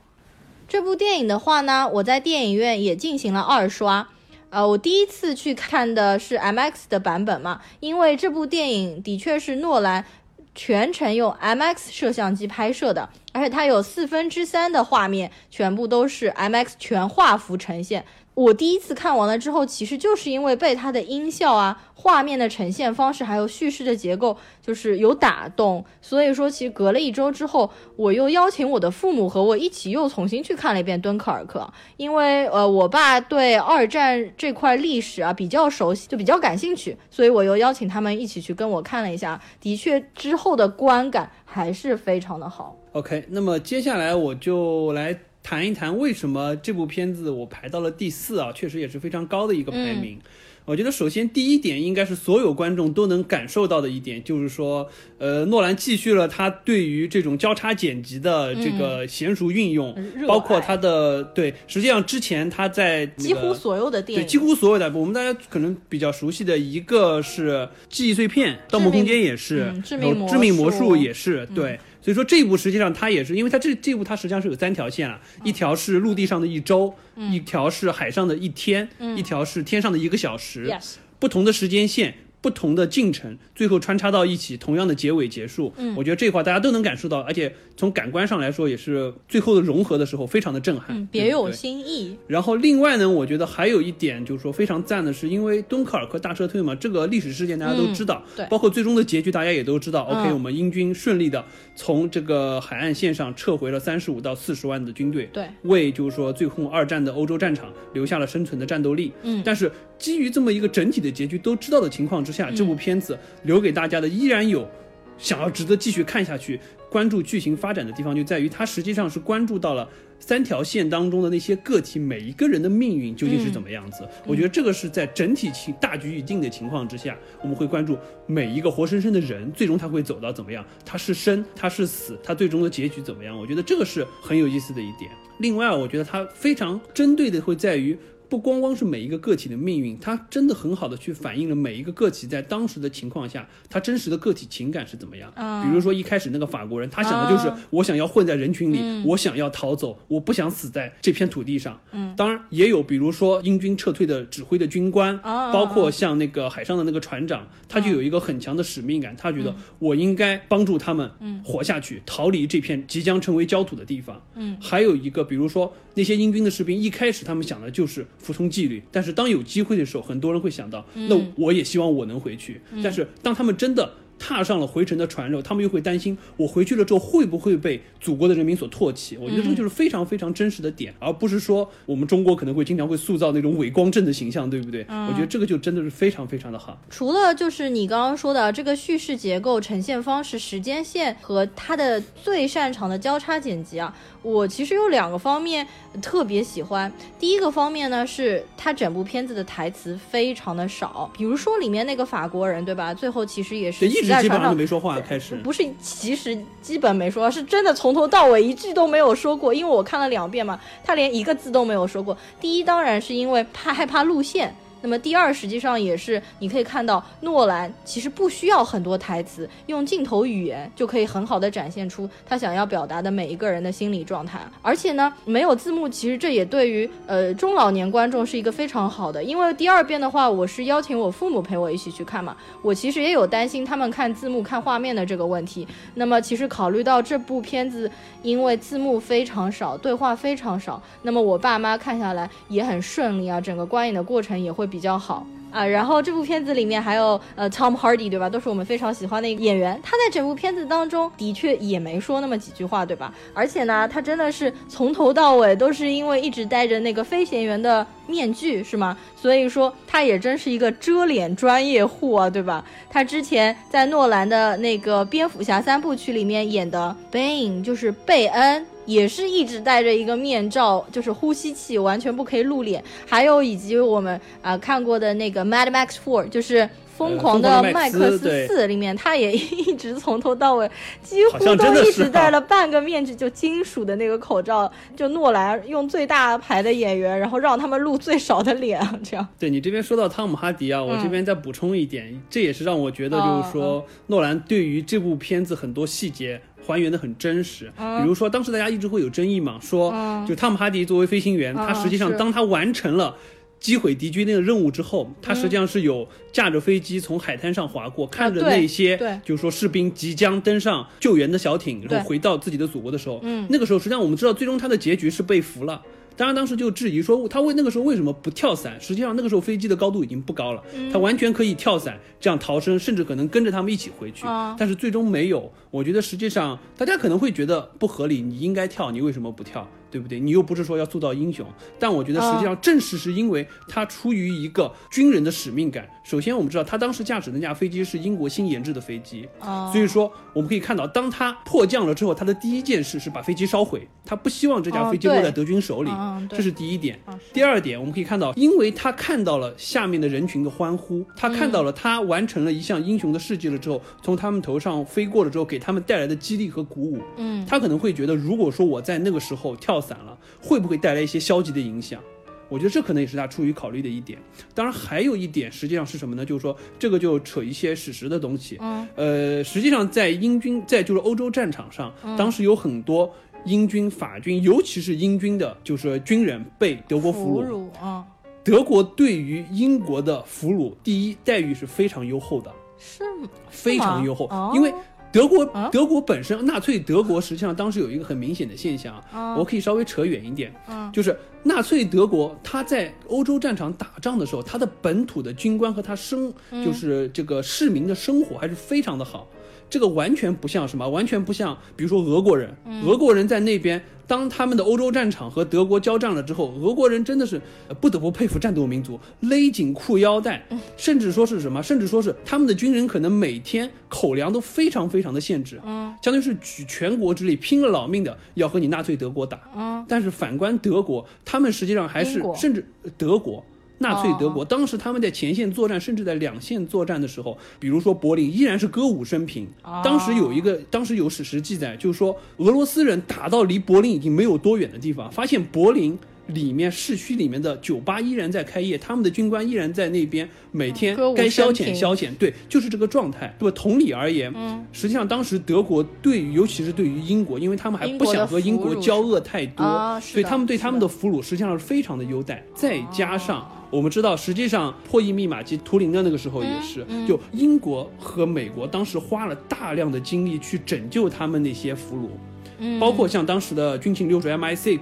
这部电影的话呢，我在电影院也进行了二刷。呃，我第一次去看的是 MX 的版本嘛，因为这部电影的确是诺兰。全程用 MX 摄像机拍摄的，而且它有四分之三的画面全部都是 MX 全画幅呈现。我第一次看完了之后，其实就是因为被它的音效啊、画面的呈现方式，还有叙事的结构，就是有打动。所以说，其实隔了一周之后，我又邀请我的父母和我一起又重新去看了一遍《敦刻尔克》，因为呃，我爸对二战这块历史啊比较熟悉，就比较感兴趣，所以我又邀请他们一起去跟我看了一下。的确，之后的观感还是非常的好。OK，那么接下来我就来。谈一谈为什么这部片子我排到了第四啊，确实也是非常高的一个排名。我觉得首先第一点应该是所有观众都能感受到的一点，就是说，呃，诺兰继续了他对于这种交叉剪辑的这个娴熟运用，包括他的对，实际上之前他在几乎所有的电影，对几乎所有的，我们大家可能比较熟悉的一个是《记忆碎片》，《盗梦空间》也是，致命致命魔术也是，对。所以说这一部实际上它也是，因为它这这部它实际上是有三条线啊，一条是陆地上的一周，一条是海上的一天，一条是天上的一个小时，不同的时间线。不同的进程，最后穿插到一起，同样的结尾结束。嗯，我觉得这块大家都能感受到，而且从感官上来说，也是最后的融合的时候非常的震撼，别有新意。然后另外呢，我觉得还有一点就是说非常赞的是，因为敦刻尔克大撤退嘛，这个历史事件大家都知道，对，包括最终的结局大家也都知道。OK，我们英军顺利的从这个海岸线上撤回了三十五到四十万的军队，对，为就是说最后二战的欧洲战场留下了生存的战斗力。嗯，但是。基于这么一个整体的结局都知道的情况之下，这部片子留给大家的依然有想要值得继续看下去、关注剧情发展的地方，就在于它实际上是关注到了三条线当中的那些个体每一个人的命运究竟是怎么样子。我觉得这个是在整体情大局已定的情况之下，我们会关注每一个活生生的人最终他会走到怎么样，他是生他是死，他最终的结局怎么样？我觉得这个是很有意思的一点。另外，我觉得它非常针对的会在于。不光光是每一个个体的命运，它真的很好的去反映了每一个个体在当时的情况下，他真实的个体情感是怎么样。比如说一开始那个法国人，他想的就是我想要混在人群里，我想要逃走，我不想死在这片土地上。嗯，当然也有，比如说英军撤退的指挥的军官，包括像那个海上的那个船长，他就有一个很强的使命感，他觉得我应该帮助他们活下去，逃离这片即将成为焦土的地方。嗯，还有一个，比如说那些英军的士兵，一开始他们想的就是。服从纪律，但是当有机会的时候，很多人会想到，那我也希望我能回去。但是当他们真的。踏上了回程的船之后，他们又会担心，我回去了之后会不会被祖国的人民所唾弃？我觉得这个就是非常非常真实的点，而不是说我们中国可能会经常会塑造那种伪光正的形象，对不对？我觉得这个就真的是非常非常的好。除了就是你刚刚说的这个叙事结构、呈现方式、时间线和他的最擅长的交叉剪辑啊，我其实有两个方面特别喜欢。第一个方面呢，是他整部片子的台词非常的少，比如说里面那个法国人，对吧？最后其实也是。基本上都没说话，开始不是，其实基本没说，是真的从头到尾一句都没有说过。因为我看了两遍嘛，他连一个字都没有说过。第一，当然是因为怕害怕路线。那么第二，实际上也是你可以看到，诺兰其实不需要很多台词，用镜头语言就可以很好的展现出他想要表达的每一个人的心理状态。而且呢，没有字幕，其实这也对于呃中老年观众是一个非常好的。因为第二遍的话，我是邀请我父母陪我一起去看嘛，我其实也有担心他们看字幕看画面的这个问题。那么其实考虑到这部片子因为字幕非常少，对话非常少，那么我爸妈看下来也很顺利啊，整个观影的过程也会比。较好啊，然后这部片子里面还有呃 Tom Hardy 对吧，都是我们非常喜欢的一个演员。他在整部片子当中的确也没说那么几句话对吧？而且呢，他真的是从头到尾都是因为一直戴着那个飞行员的面具是吗？所以说他也真是一个遮脸专业户啊，对吧？他之前在诺兰的那个蝙蝠侠三部曲里面演的 Bane 就是贝恩。也是一直戴着一个面罩，就是呼吸器，完全不可以露脸。还有以及我们啊看过的那个《Mad Max Four》，就是疯狂的麦克斯四》里面，他也 [LAUGHS] 一直从头到尾几乎都一直戴了半个面具，就金属的那个口罩。就诺兰用最大牌的演员，然后让他们露最少的脸，这样。对你这边说到汤姆哈迪啊，我这边再补充一点，这也是让我觉得就是说诺兰对于这部片子很多细节还原的很真实。比如说当时大家一直会有争议嘛，说就汤姆哈迪作为飞行员，他实际上当他完成了。击毁敌军那个任务之后，他实际上是有驾着飞机从海滩上划过，看着那些就是说士兵即将登上救援的小艇，然后回到自己的祖国的时候，嗯那个时候实际上我们知道，最终他的结局是被俘了。当然，当时就质疑说，他为那个时候为什么不跳伞？实际上那个时候飞机的高度已经不高了，他完全可以跳伞这样逃生，甚至可能跟着他们一起回去。但是最终没有。我觉得实际上大家可能会觉得不合理，你应该跳，你为什么不跳？对不对？你又不是说要塑造英雄，但我觉得实际上正是是因为他出于一个军人的使命感。首先，我们知道他当时驾驶那架飞机是英国新研制的飞机，所以说我们可以看到，当他迫降了之后，他的第一件事是把飞机烧毁。他不希望这架飞机落在德军手里，这是第一点。第二点，我们可以看到，因为他看到了下面的人群的欢呼，他看到了他完成了一项英雄的事迹了之后，从他们头上飞过了之后，给他们带来的激励和鼓舞。嗯，他可能会觉得，如果说我在那个时候跳伞了，会不会带来一些消极的影响？我觉得这可能也是他出于考虑的一点。当然，还有一点实际上是什么呢？就是说，这个就扯一些史实的东西。嗯，呃，实际上在英军在就是欧洲战场上，当时有很多英军、法军，尤其是英军的，就是军人被德国俘虏。啊，德国对于英国的俘虏，第一待遇是非常优厚的，是非常优厚，因为。德国，德国本身，纳粹德国实际上当时有一个很明显的现象啊，我可以稍微扯远一点，就是纳粹德国他在欧洲战场打仗的时候，他的本土的军官和他生，就是这个市民的生活还是非常的好。这个完全不像什么，完全不像，比如说俄国人，俄国人在那边，当他们的欧洲战场和德国交战了之后，俄国人真的是不得不佩服战斗民族，勒紧裤腰带，甚至说是什么，甚至说是他们的军人可能每天口粮都非常非常的限制，嗯，相当于是举全国之力，拼了老命的要和你纳粹德国打，嗯，但是反观德国，他们实际上还是甚至德国。纳粹德国当时他们在前线作战，甚至在两线作战的时候，比如说柏林依然是歌舞升平。当时有一个，当时有史实记载，就是说俄罗斯人打到离柏林已经没有多远的地方，发现柏林。里面市区里面的酒吧依然在开业，他们的军官依然在那边每天该消遣消遣，对，就是这个状态。对吧？同理而言，嗯，实际上当时德国对于，尤其是对于英国，因为他们还不想和英国交恶太多，所以他们对他们的俘虏实际上是非常的优待。再加上我们知道，实际上破译密码机图灵的那个时候也是，就英国和美国当时花了大量的精力去拯救他们那些俘虏。包括像当时的军情六处 MI6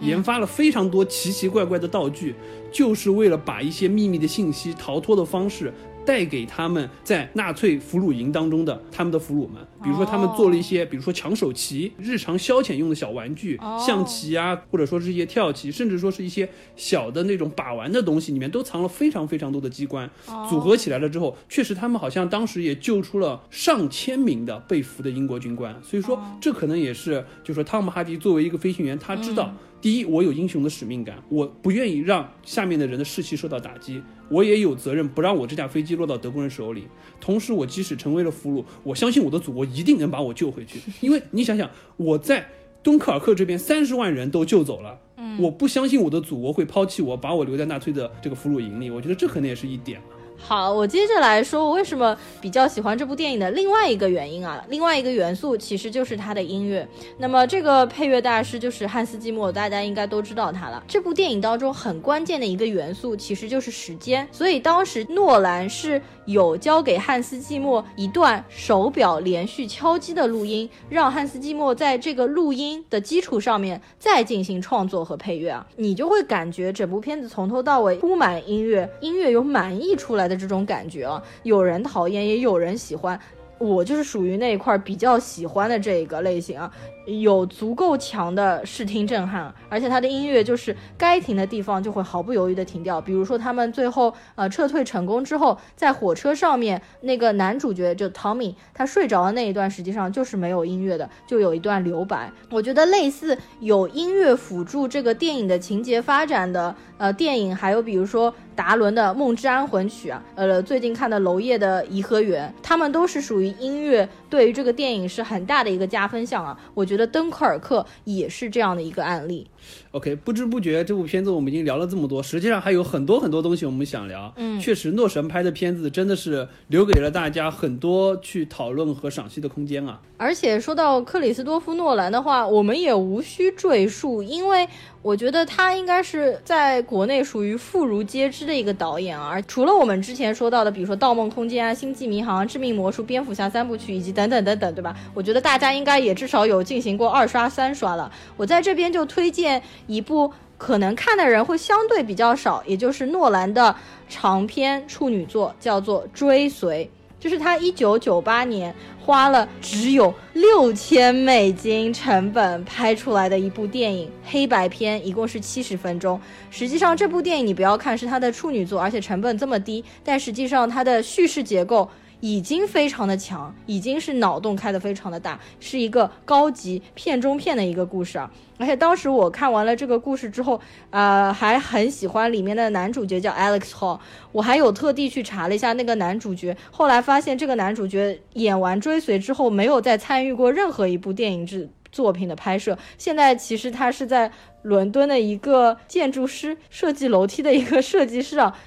研发了非常多奇奇怪怪的道具，就是为了把一些秘密的信息、逃脱的方式。带给他们在纳粹俘虏营当中的他们的俘虏们，比如说他们做了一些，比如说抢手棋、日常消遣用的小玩具，象棋啊，或者说是一些跳棋，甚至说是一些小的那种把玩的东西，里面都藏了非常非常多的机关。组合起来了之后，确实他们好像当时也救出了上千名的被俘的英国军官。所以说，这可能也是，就是说汤姆哈迪作为一个飞行员，他知道。第一，我有英雄的使命感，我不愿意让下面的人的士气受到打击，我也有责任不让我这架飞机落到德国人手里。同时，我即使成为了俘虏，我相信我的祖国一定能把我救回去。[LAUGHS] 因为你想想，我在敦刻尔克这边三十万人都救走了，我不相信我的祖国会抛弃我，把我留在纳粹的这个俘虏营里。我觉得这可能也是一点。好，我接着来说，我为什么比较喜欢这部电影的另外一个原因啊，另外一个元素其实就是它的音乐。那么这个配乐大师就是汉斯季默，大家应该都知道他了。这部电影当中很关键的一个元素其实就是时间，所以当时诺兰是有交给汉斯季默一段手表连续敲击的录音，让汉斯季默在这个录音的基础上面再进行创作和配乐啊，你就会感觉整部片子从头到尾铺满音乐，音乐有满溢出来。的这种感觉啊，有人讨厌，也有人喜欢。我就是属于那一块比较喜欢的这个类型啊。有足够强的视听震撼，而且它的音乐就是该停的地方就会毫不犹豫的停掉。比如说他们最后呃撤退成功之后，在火车上面那个男主角就 Tommy 他睡着的那一段，实际上就是没有音乐的，就有一段留白。我觉得类似有音乐辅助这个电影的情节发展的呃电影，还有比如说。达伦的《梦之安魂曲》啊，呃，最近看的娄烨的《颐和园》，他们都是属于音乐对于这个电影是很大的一个加分项啊。我觉得《敦刻尔克》也是这样的一个案例。OK，不知不觉这部片子我们已经聊了这么多，实际上还有很多很多东西我们想聊。嗯，确实，诺神拍的片子真的是留给了大家很多去讨论和赏析的空间啊。而且说到克里斯多夫诺兰的话，我们也无需赘述，因为我觉得他应该是在国内属于妇孺皆知的一个导演啊。除了我们之前说到的，比如说《盗梦空间》啊、《星际迷航》、《致命魔术》、《蝙蝠侠》三部曲以及等等等等，对吧？我觉得大家应该也至少有进行过二刷、三刷了。我在这边就推荐。一部可能看的人会相对比较少，也就是诺兰的长篇处女作，叫做《追随》，就是他一九九八年花了只有六千美金成本拍出来的一部电影，黑白片，一共是七十分钟。实际上，这部电影你不要看是它的处女作，而且成本这么低，但实际上它的叙事结构。已经非常的强，已经是脑洞开的非常的大，是一个高级片中片的一个故事啊！而且当时我看完了这个故事之后，呃，还很喜欢里面的男主角叫 Alex Hall，我还有特地去查了一下那个男主角，后来发现这个男主角演完《追随》之后，没有再参与过任何一部电影制作品的拍摄，现在其实他是在伦敦的一个建筑师，设计楼梯的一个设计师啊。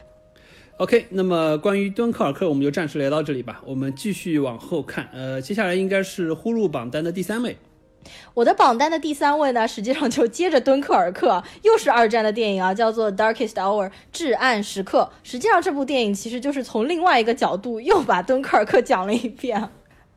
OK，那么关于敦刻尔克，我们就暂时聊到这里吧。我们继续往后看，呃，接下来应该是呼入榜单的第三位。我的榜单的第三位呢，实际上就接着敦刻尔克，又是二战的电影啊，叫做《Darkest Hour》至暗时刻。实际上这部电影其实就是从另外一个角度又把敦刻尔克讲了一遍。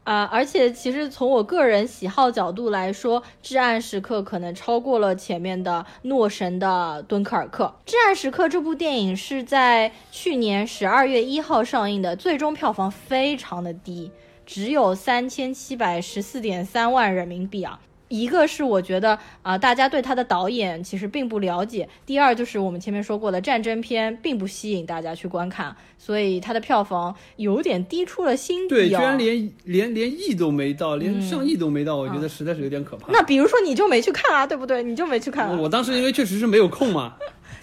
啊，而且其实从我个人喜好角度来说，《至暗时刻》可能超过了前面的诺神的《敦刻尔克》。《至暗时刻》这部电影是在去年十二月一号上映的，最终票房非常的低，只有三千七百十四点三万人民币啊。一个是我觉得啊，大家对他的导演其实并不了解；第二就是我们前面说过的战争片并不吸引大家去观看，所以它的票房有点低出了心底。对，居然连连连亿都没到，连上亿都没到，我觉得实在是有点可怕。那比如说你就没去看啊，对不对？你就没去看。我当时因为确实是没有空嘛。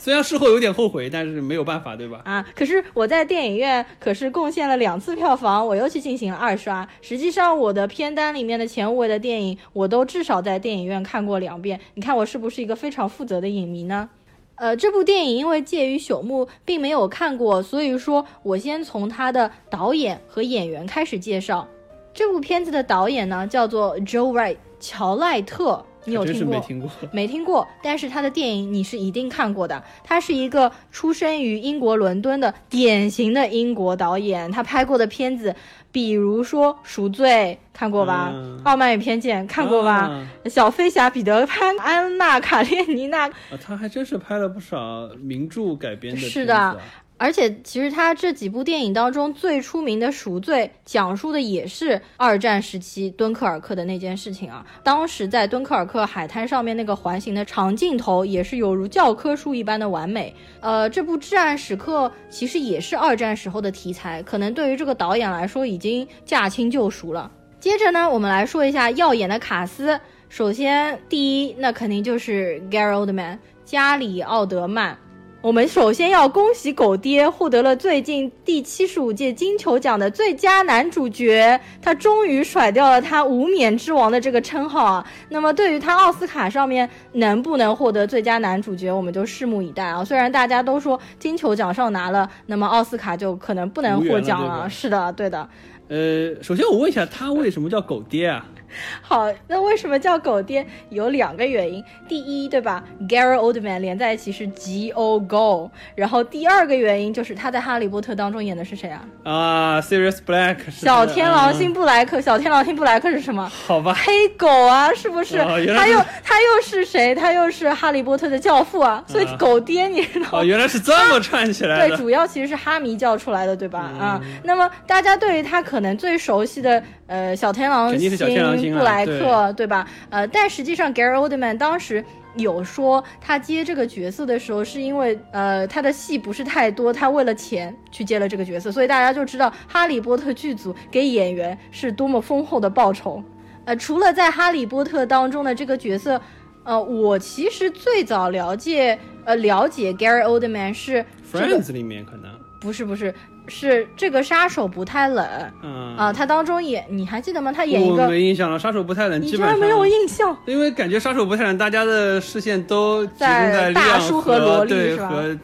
虽然事后有点后悔，但是没有办法，对吧？啊，可是我在电影院可是贡献了两次票房，我又去进行了二刷。实际上，我的片单里面的前五位的电影，我都至少在电影院看过两遍。你看我是不是一个非常负责的影迷呢？呃，这部电影因为介于朽木，并没有看过，所以说我先从它的导演和演员开始介绍。这部片子的导演呢，叫做 Joe Wright，乔赖特。你有听过？没听过，[LAUGHS] 没听过。但是他的电影你是一定看过的。他是一个出生于英国伦敦的典型的英国导演。他拍过的片子，比如说《赎罪》，看过吧？《傲慢与偏见》，看过吧？《小飞侠》、《彼得潘》、《安娜卡列尼娜》。啊，他还真是拍了不少名著改编的。是的。而且，其实他这几部电影当中最出名的《赎罪》，讲述的也是二战时期敦刻尔克的那件事情啊。当时在敦刻尔克海滩上面那个环形的长镜头，也是有如教科书一般的完美。呃，这部《至暗时刻》其实也是二战时候的题材，可能对于这个导演来说已经驾轻就熟了。接着呢，我们来说一下耀眼的卡斯。首先，第一，那肯定就是 Gary Oldman，加里奥德曼。我们首先要恭喜狗爹获得了最近第七十五届金球奖的最佳男主角，他终于甩掉了他无冕之王的这个称号啊！那么对于他奥斯卡上面能不能获得最佳男主角，我们就拭目以待啊！虽然大家都说金球奖上拿了，那么奥斯卡就可能不能获奖了。是的，对的。呃，首先我问一下，他为什么叫狗爹啊？[LAUGHS] 好，那为什么叫狗爹？有两个原因。第一，对吧？Gary Oldman 连在一起是 G O Go。然后第二个原因就是他在《哈利波特》当中演的是谁啊？啊，Sirius Black，小天狼星嗯布莱克。小天狼星布莱克是什么？好吧，黑狗啊，是不是？他又他又是谁？他又是哈利波特的教父啊，所以啊狗爹你知道吗？哦，原来是这么串起来对，主要其实是哈迷教出来的，对吧？嗯啊，那么大家对于他可能最熟悉的，呃，小天狼肯定是小天狼星啊布莱克，对吧？呃，但实际上 Gary Oldman 当时。有说他接这个角色的时候，是因为呃他的戏不是太多，他为了钱去接了这个角色，所以大家就知道《哈利波特》剧组给演员是多么丰厚的报酬。呃，除了在《哈利波特》当中的这个角色，呃，我其实最早了解呃了解 Gary Oldman 是这个 Friends 里面可能，不是不是，是这个杀手不太冷嗯啊、他当中演你还记得吗？他演一我个，没印象了，杀手不太冷，你基本上居然没有印象？因为感觉杀手不太冷，大家的视线都集中在在大叔和萝莉是吧和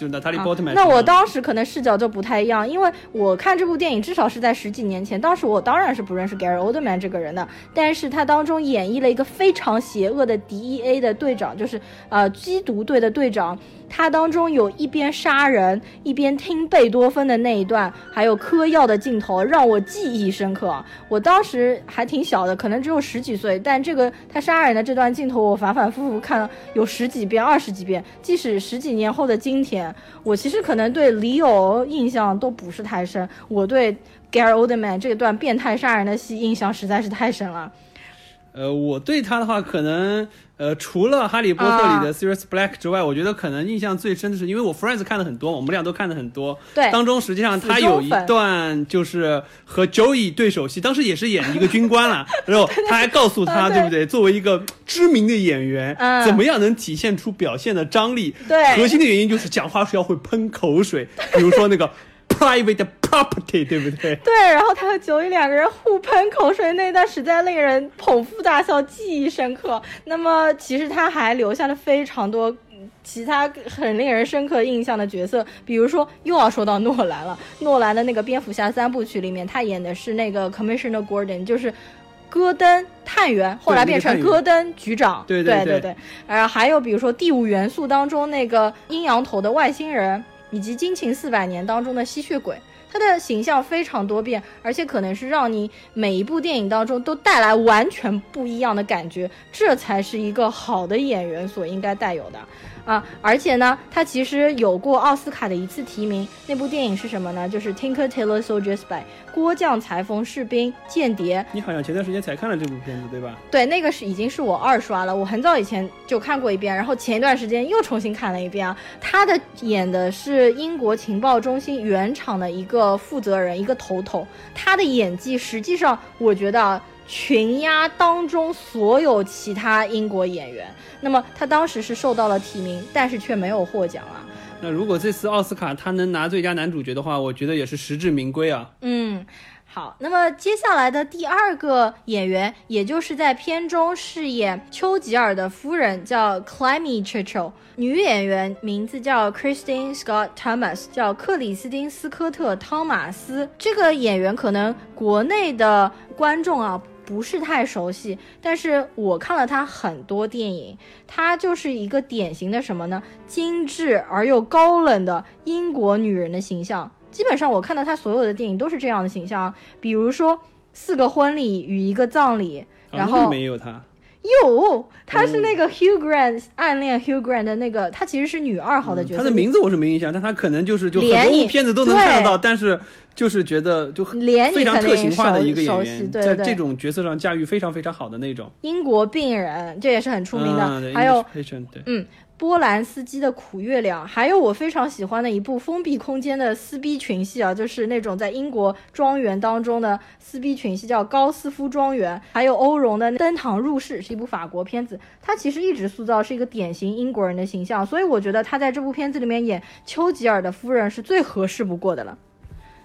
就娜塔莉特曼。那我当时可能视角就不太一样，因为我看这部电影至少是在十几年前，当时我当然是不认识 Gary Oldman 这个人的，但是他当中演绎了一个非常邪恶的 DEA 的队长，就是呃缉毒队的队长。他当中有一边杀人一边听贝多芬的那一段，还有嗑药的镜头，让我记忆深刻。我当时还挺小的，可能只有十几岁，但这个他杀人的这段镜头，我反反复复看了有十几遍、二十几遍。即使十几年后的今天，我其实可能对李偶印象都不是太深，我对 Gary Oldman 这段变态杀人的戏印象实在是太深了。呃，我对他的话，可能呃，除了《哈利波特》里的 Sirius Black 之外，我觉得可能印象最深的是，因为我 Friends 看的很多，我们俩都看的很多。对当中实际上他有一段就是和 Joey 对手戏，当时也是演一个军官了，[LAUGHS] 然后他还告诉他，啊对对不对？作为一个知名的演员，嗯怎么样能体现出表现的张力？对核心的原因就是讲话是要会喷口水，比如说那个 private property，对不对？对，然后他和九一两个人互喷口水那段，实在令人捧腹大笑，记忆深刻。那么其实他还留下了非常多。嗯其他很令人深刻印象的角色，比如说又要说到诺兰了。诺兰的那个蝙蝠侠三部曲里面，他演的是那个 Commissioner Gordon，就是戈登探员，后来变成戈登局长。对对对对对。然后还有比如说第五元素当中那个阴阳头的外星人，以及惊情四百年当中的吸血鬼。他的形象非常多变，而且可能是让你每一部电影当中都带来完全不一样的感觉，这才是一个好的演员所应该带有的啊！而且呢，他其实有过奥斯卡的一次提名，那部电影是什么呢？就是《Tinker Tailor Soldier Spy》郭将裁缝士兵间谍。你好像前段时间才看了这部片子，对吧？对，那个是已经是我二刷了，我很早以前就看过一遍，然后前一段时间又重新看了一遍啊。他的演的是英国情报中心原厂的一个负责人，一个头头，他的演技实际上我觉得啊群压当中所有其他英国演员。那么他当时是受到了提名，但是却没有获奖啊。那如果这次奥斯卡他能拿最佳男主角的话，我觉得也是实至名归啊。嗯，好，那么接下来的第二个演员，也就是在片中饰演丘吉尔的夫人，叫 Clemmy Churchill，女演员名字叫 Christine Scott Thomas，叫克里斯汀斯科特汤马斯。这个演员可能国内的观众啊。不是太熟悉，但是我看了她很多电影，她就是一个典型的什么呢？精致而又高冷的英国女人的形象。基本上我看到她所有的电影都是这样的形象，比如说《四个婚礼与一个葬礼》，然后啊那里面也有他，有，她是那个 Hugh Grant、暗恋 Hugh Grant 的那个，她其实是女二号的角色。他的名字我是没印象，但他可能就是就很多片子都能看得到，但是就是觉得就非常特型化的一个演员，对对在这种角色上驾驭非常非常好的那种。英国病人，这也是很出名的。嗯还有对，嗯，波兰斯基的苦月亮，还有我非常喜欢的一部封闭空间的撕逼群戏啊，就是那种在英国庄园当中的撕逼群戏，叫《高斯夫庄园》，还有欧荣的《登堂入室》，是一部法国片子。他其实一直塑造是一个典型英国人的形象，所以我觉得他在这部片子里面演丘吉尔的夫人是最合适不过的了。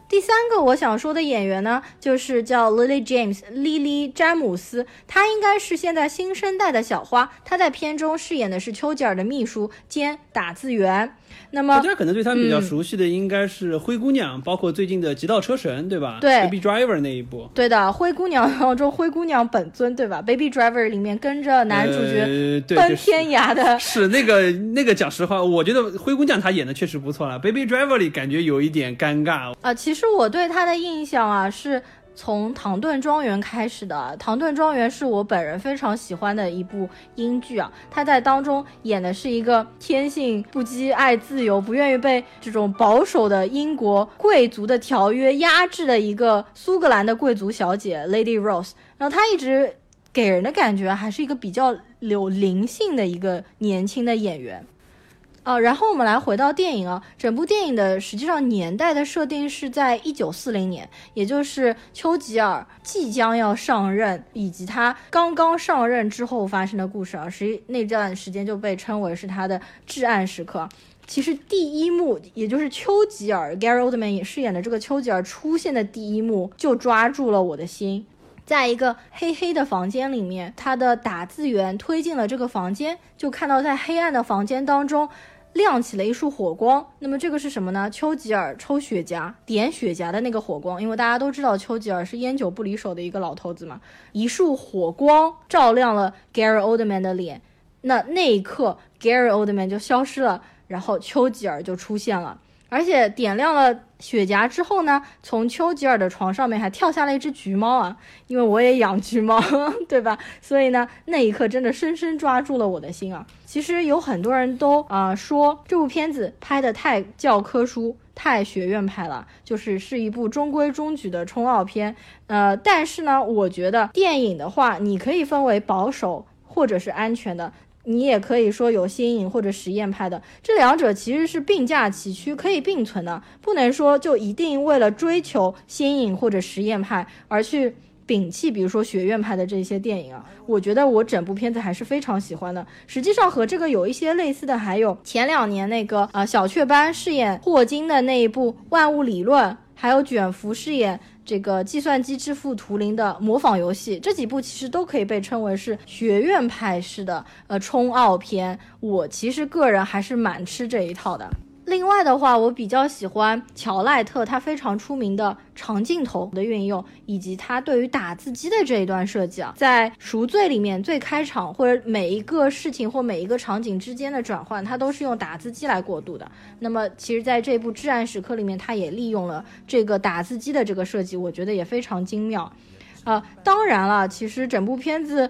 第三个我想说的演员呢，就是叫 Lily James，莉莉詹姆斯，她应该是现在新生代的小花。她在片中饰演的是丘吉尔的秘书兼打字员。那么大家可能对他比较嗯熟悉的应该是《灰姑娘》，包括最近的《极道车神》，对吧？对，Baby Driver 那一部。对的，灰姑娘当中，灰姑娘本尊对吧？Baby Driver 里面跟着男主角奔天涯的，是那个那个，讲实话，我觉得灰姑娘她演的确实不错了，《Baby Driver》里感觉有一点尴尬。啊，其实我对她的印象啊，是从《唐顿庄园》开始的。《唐顿庄园》是我本人非常喜欢的一部英剧啊。他在当中演的是一个天性不羁、爱自由、不愿意被这种保守的英国贵族的条约压制的一个苏格兰的贵族小姐 Lady Rose。然后她一直给人的感觉还是一个比较有灵性的一个年轻的演员。呃，然后我们来回到电影啊，整部电影的实际上年代的设定是在一九四零年，也就是丘吉尔即将要上任，以及他刚刚上任之后发生的故事啊。实际那段时间就被称为是他的至暗时刻。其实第一幕，也就是丘吉尔 Gary Oldman 也饰演的这个丘吉尔出现的第一幕，就抓住了我的心。在一个黑黑的房间里面，他的打字员推进了这个房间，就看到在黑暗的房间当中。亮起了一束火光，那么这个是什么呢？丘吉尔抽雪茄点雪茄的那个火光，因为大家都知道丘吉尔是烟酒不离手的一个老头子嘛。一束火光照亮了 Gary Oldman 的脸，那那一刻 Gary Oldman 就消失了，然后丘吉尔就出现了，而且点亮了雪茄之后呢，从丘吉尔的床上面还跳下了一只橘猫啊，因为我也养橘猫，[LAUGHS] 对吧？所以呢，那一刻真的深深抓住了我的心啊。其实有很多人都啊、说这部片子拍的太教科书、太学院派了，就是是一部中规中矩的冲奥片。呃，但是呢，我觉得电影的话，你可以分为保守或者是安全的。你也可以说有新颖或者实验派的，这两者其实是并驾齐驱，可以并存的，不能说就一定为了追求新颖或者实验派而去摒弃，比如说学院派的这些电影啊。我觉得我整部片子还是非常喜欢的。实际上和这个有一些类似的，还有前两年那个呃小雀斑饰演霍金的那一部《万物理论》，还有卷福饰演。这个计算机之父图灵的模仿游戏，这几部其实都可以被称为是学院派式的呃冲奥片。我其实个人还是蛮吃这一套的。另外的话，我比较喜欢乔赖特他非常出名的长镜头的运用，以及他对于打字机的这一段设计啊，在《赎罪》里面最开场或者每一个事情或每一个场景之间的转换，它都是用打字机来过渡的。那么，其实在这部《至暗时刻》里面，他也利用了这个打字机的这个设计，我觉得也非常精妙。啊、当然了，其实整部片子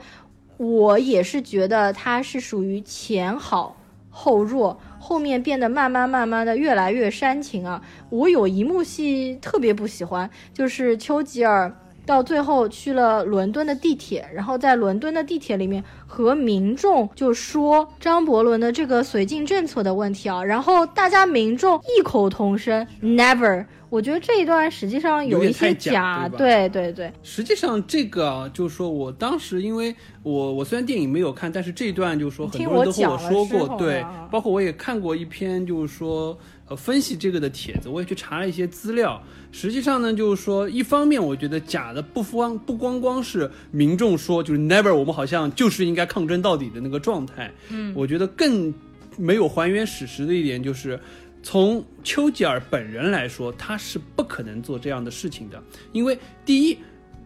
我也是觉得它是属于前好后弱。后面变得慢慢慢慢的越来越煽情啊！我有一幕戏特别不喜欢，就是丘吉尔到最后去了伦敦的地铁，然后在伦敦的地铁里面和民众就说张伯伦的这个绥靖政策的问题啊，然后大家民众异口同声 never。我觉得这一段实际上有一些假，对对对。实际上这个啊，就是说我当时因为我我虽然电影没有看，但是这一段就是说很多人都和我说过，对，包括我也看过一篇就是说呃分析这个的帖子，我也去查了一些资料。实际上呢，就是说一方面我觉得假的不光不光光是民众说就是 never，我们好像就是应该抗争到底的那个状态。嗯，我觉得更没有还原史实的一点就是。从丘吉尔本人来说，他是不可能做这样的事情的，因为第一，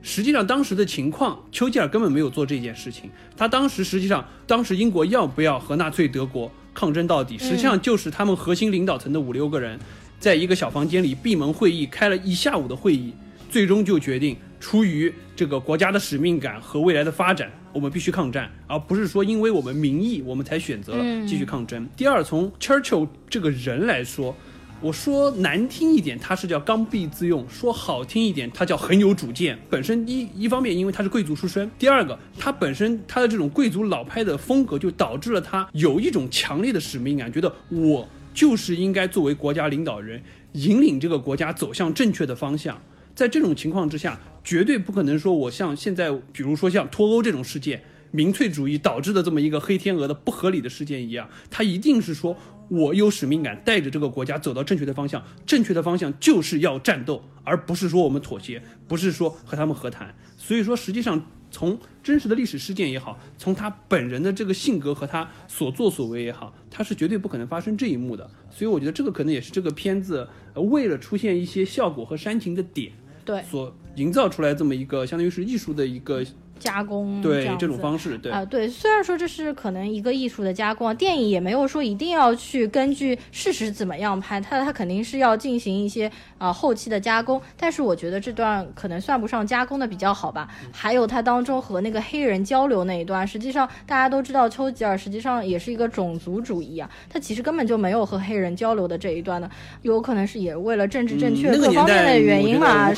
实际上当时的情况，丘吉尔根本没有做这件事情。他当时实际上，当时英国要不要和纳粹德国抗争到底，实际上就是他们核心领导层的五六个人，在一个小房间里闭门会议，开了一下午的会议，最终就决定，出于这个国家的使命感和未来的发展，我们必须抗战，而不是说因为我们民意，我们才选择了继续抗争。第二，从 Churchill 这个人来说，我说难听一点，他是叫刚愎自用；说好听一点，他叫很有主见。本身一一方面，因为他是贵族出身；第二个，他本身他的这种贵族老派的风格，就导致了他有一种强烈的使命感，觉得我就是应该作为国家领导人，引领这个国家走向正确的方向。在这种情况之下，绝对不可能说我像现在，比如说像脱欧这种事件，民粹主义导致的这么一个黑天鹅的不合理的事件一样，他一定是说我有使命感，带着这个国家走到正确的方向，正确的方向就是要战斗，而不是说我们妥协，不是说和他们和谈。所以说，实际上从真实的历史事件也好，从他本人的这个性格和他所作所为也好，他是绝对不可能发生这一幕的。所以我觉得这个可能也是这个片子为了出现一些效果和煽情的点，对，所营造出来这么一个相当于是艺术的一个加工对样这种方式，对啊、对，虽然说这是可能一个艺术的加工，啊，电影也没有说一定要去根据事实怎么样拍，它它肯定是要进行一些啊、后期的加工，但是我觉得这段可能算不上加工的比较好吧。还有它当中和那个黑人交流那一段，实际上大家都知道丘吉尔实际上也是一个种族主义啊，他其实根本就没有和黑人交流的这一段呢，有可能是也为了政治正确各方面的原因嘛。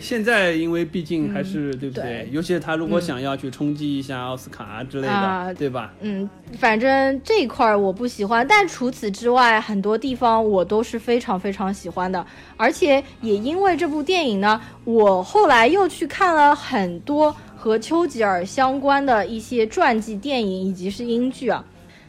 现在因为毕竟还是、对不对对？尤其是他如果嗯想要去冲击一下奥斯卡之类的，啊对吧？嗯，反正这一块儿我不喜欢，但除此之外，很多地方我都是非常非常喜欢的。而且也因为这部电影呢，我后来又去看了很多和丘吉尔相关的一些传记电影以及是英剧啊。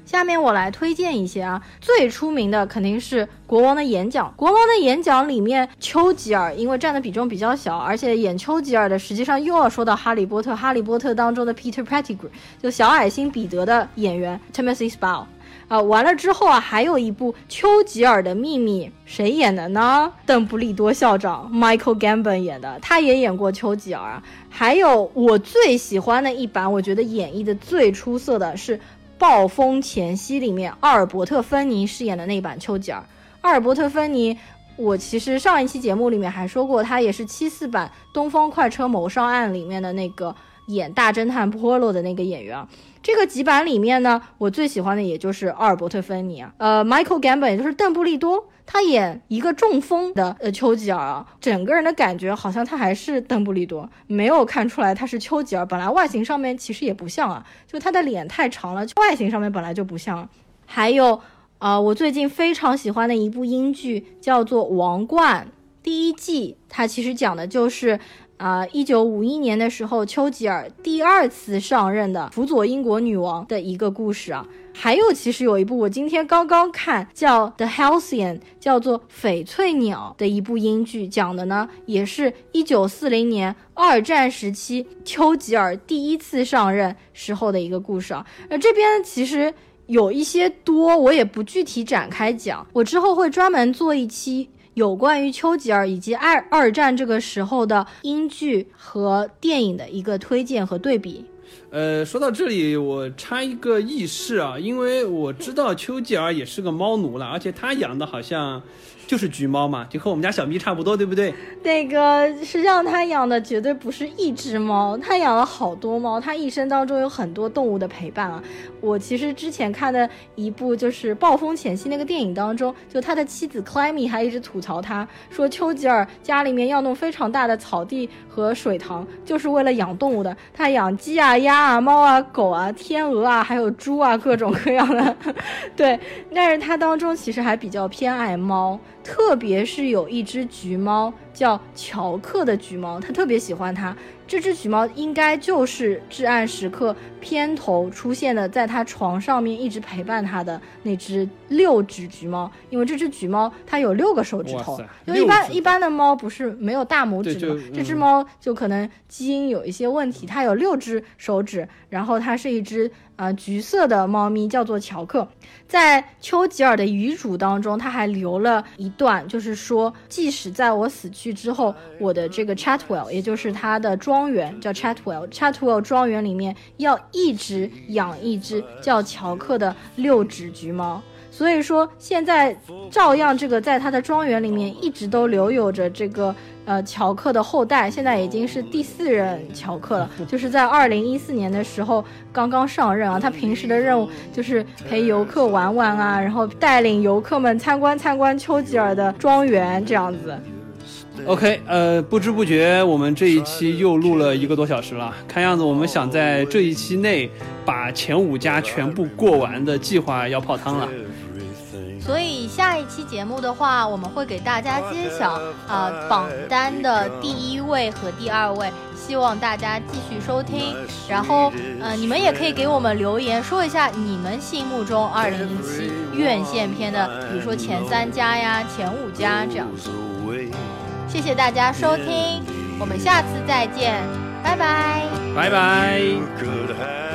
下面我来推荐一些啊，最出名的肯定是《国王的演讲》。《国王的演讲》里面，丘吉尔因为占的比重比较小，而且演丘吉尔的实际上又要说到《哈利波特》。《哈利波特》当中的 Peter Pettigrew 就小矮星彼得的演员 Timothy Spall。啊，完了之后啊，还有一部《丘吉尔的秘密》，谁演的呢？邓布利多校长 Michael Gambon 演的，他也演过丘吉尔啊。还有我最喜欢的一版，我觉得演绎的最出色的是《暴风前夕》里面阿尔伯特·芬尼饰演的那版丘吉尔。阿尔伯特·芬尼，我其实上一期节目里面还说过，他也是七四版《东方快车谋杀案》里面的那个演大侦探波洛的那个演员啊。这个几版里面呢，我最喜欢的也就是阿尔伯特·芬尼啊，呃，Michael Gambon，也就是邓布利多，他演一个中风的呃丘吉尔啊，整个人的感觉好像他还是邓布利多，没有看出来他是丘吉尔。本来外形上面其实也不像啊，就他的脸太长了，外形上面本来就不像。还有啊、我最近非常喜欢的一部英剧叫做《王冠》第一季，它其实讲的就是。啊，一九五一年的时候，丘吉尔第二次上任的辅佐英国女王的一个故事啊。还有，其实有一部我今天刚刚看，叫《The Halcyon》，叫做《翡翠鸟》的一部英剧，讲的呢也是一九四零年二战时期丘吉尔第一次上任时候的一个故事啊。呃，这边其实有一些多，我也不具体展开讲，我之后会专门做一期。有关于丘吉尔以及二二战这个时候的英剧和电影的一个推荐和对比。呃，说到这里，我插一个轶事啊，因为我知道丘吉尔也是个猫奴了，而且他养的好像就是橘猫嘛，就和我们家小咪差不多，对不对？那个实际上他养的绝对不是一只猫，他养了好多猫，他一生当中有很多动物的陪伴啊。我其实之前看的一部就是《暴风前夕》那个电影当中，就他的妻子 Clemmy 还一直吐槽他说，丘吉尔家里面要弄非常大的草地和水塘，就是为了养动物的。他养鸡啊、鸭啊、猫啊、狗啊、天鹅啊，还有猪啊，各种各样的。[LAUGHS] 对，但是他当中其实还比较偏爱猫。特别是有一只橘猫叫乔克的橘猫，他特别喜欢它。这只橘猫应该就是《至暗时刻》片头出现的，在他床上面一直陪伴他的那只六指橘猫。因为这只橘猫它有六个手指头，就一般一般的猫不是没有大拇指的这只猫就可能基因有一些问题，它有六只手指，然后它是一只呃橘色的猫咪，叫做乔克。在丘吉尔的遗嘱当中，他还留了一段，就是说，即使在我死去去之后，我的这个 Chatwell，也就是他的庄园叫 Chatwell，Chatwell 庄园里面要一直养一只叫乔克的六指橘猫。所以说，现在照样这个在他的庄园里面一直都留有着这个呃乔克的后代，现在已经是第四任乔克了，就是在二零一四年的时候刚刚上任啊。他平时的任务就是陪游客玩玩啊，然后带领游客们参观参观丘吉尔的庄园这样子。OK，呃，不知不觉我们这一期又录了一个多小时了，看样子我们想在这一期内把前五家全部过完的计划要泡汤了。所以下一期节目的话，我们会给大家揭晓啊、呃、榜单的第一位和第二位，希望大家继续收听。然后呃，你们也可以给我们留言，说一下你们心目中二零一七院线片的，比如说前三家呀、前五家这样子。谢谢大家收听，我们下次再见，拜拜，拜拜。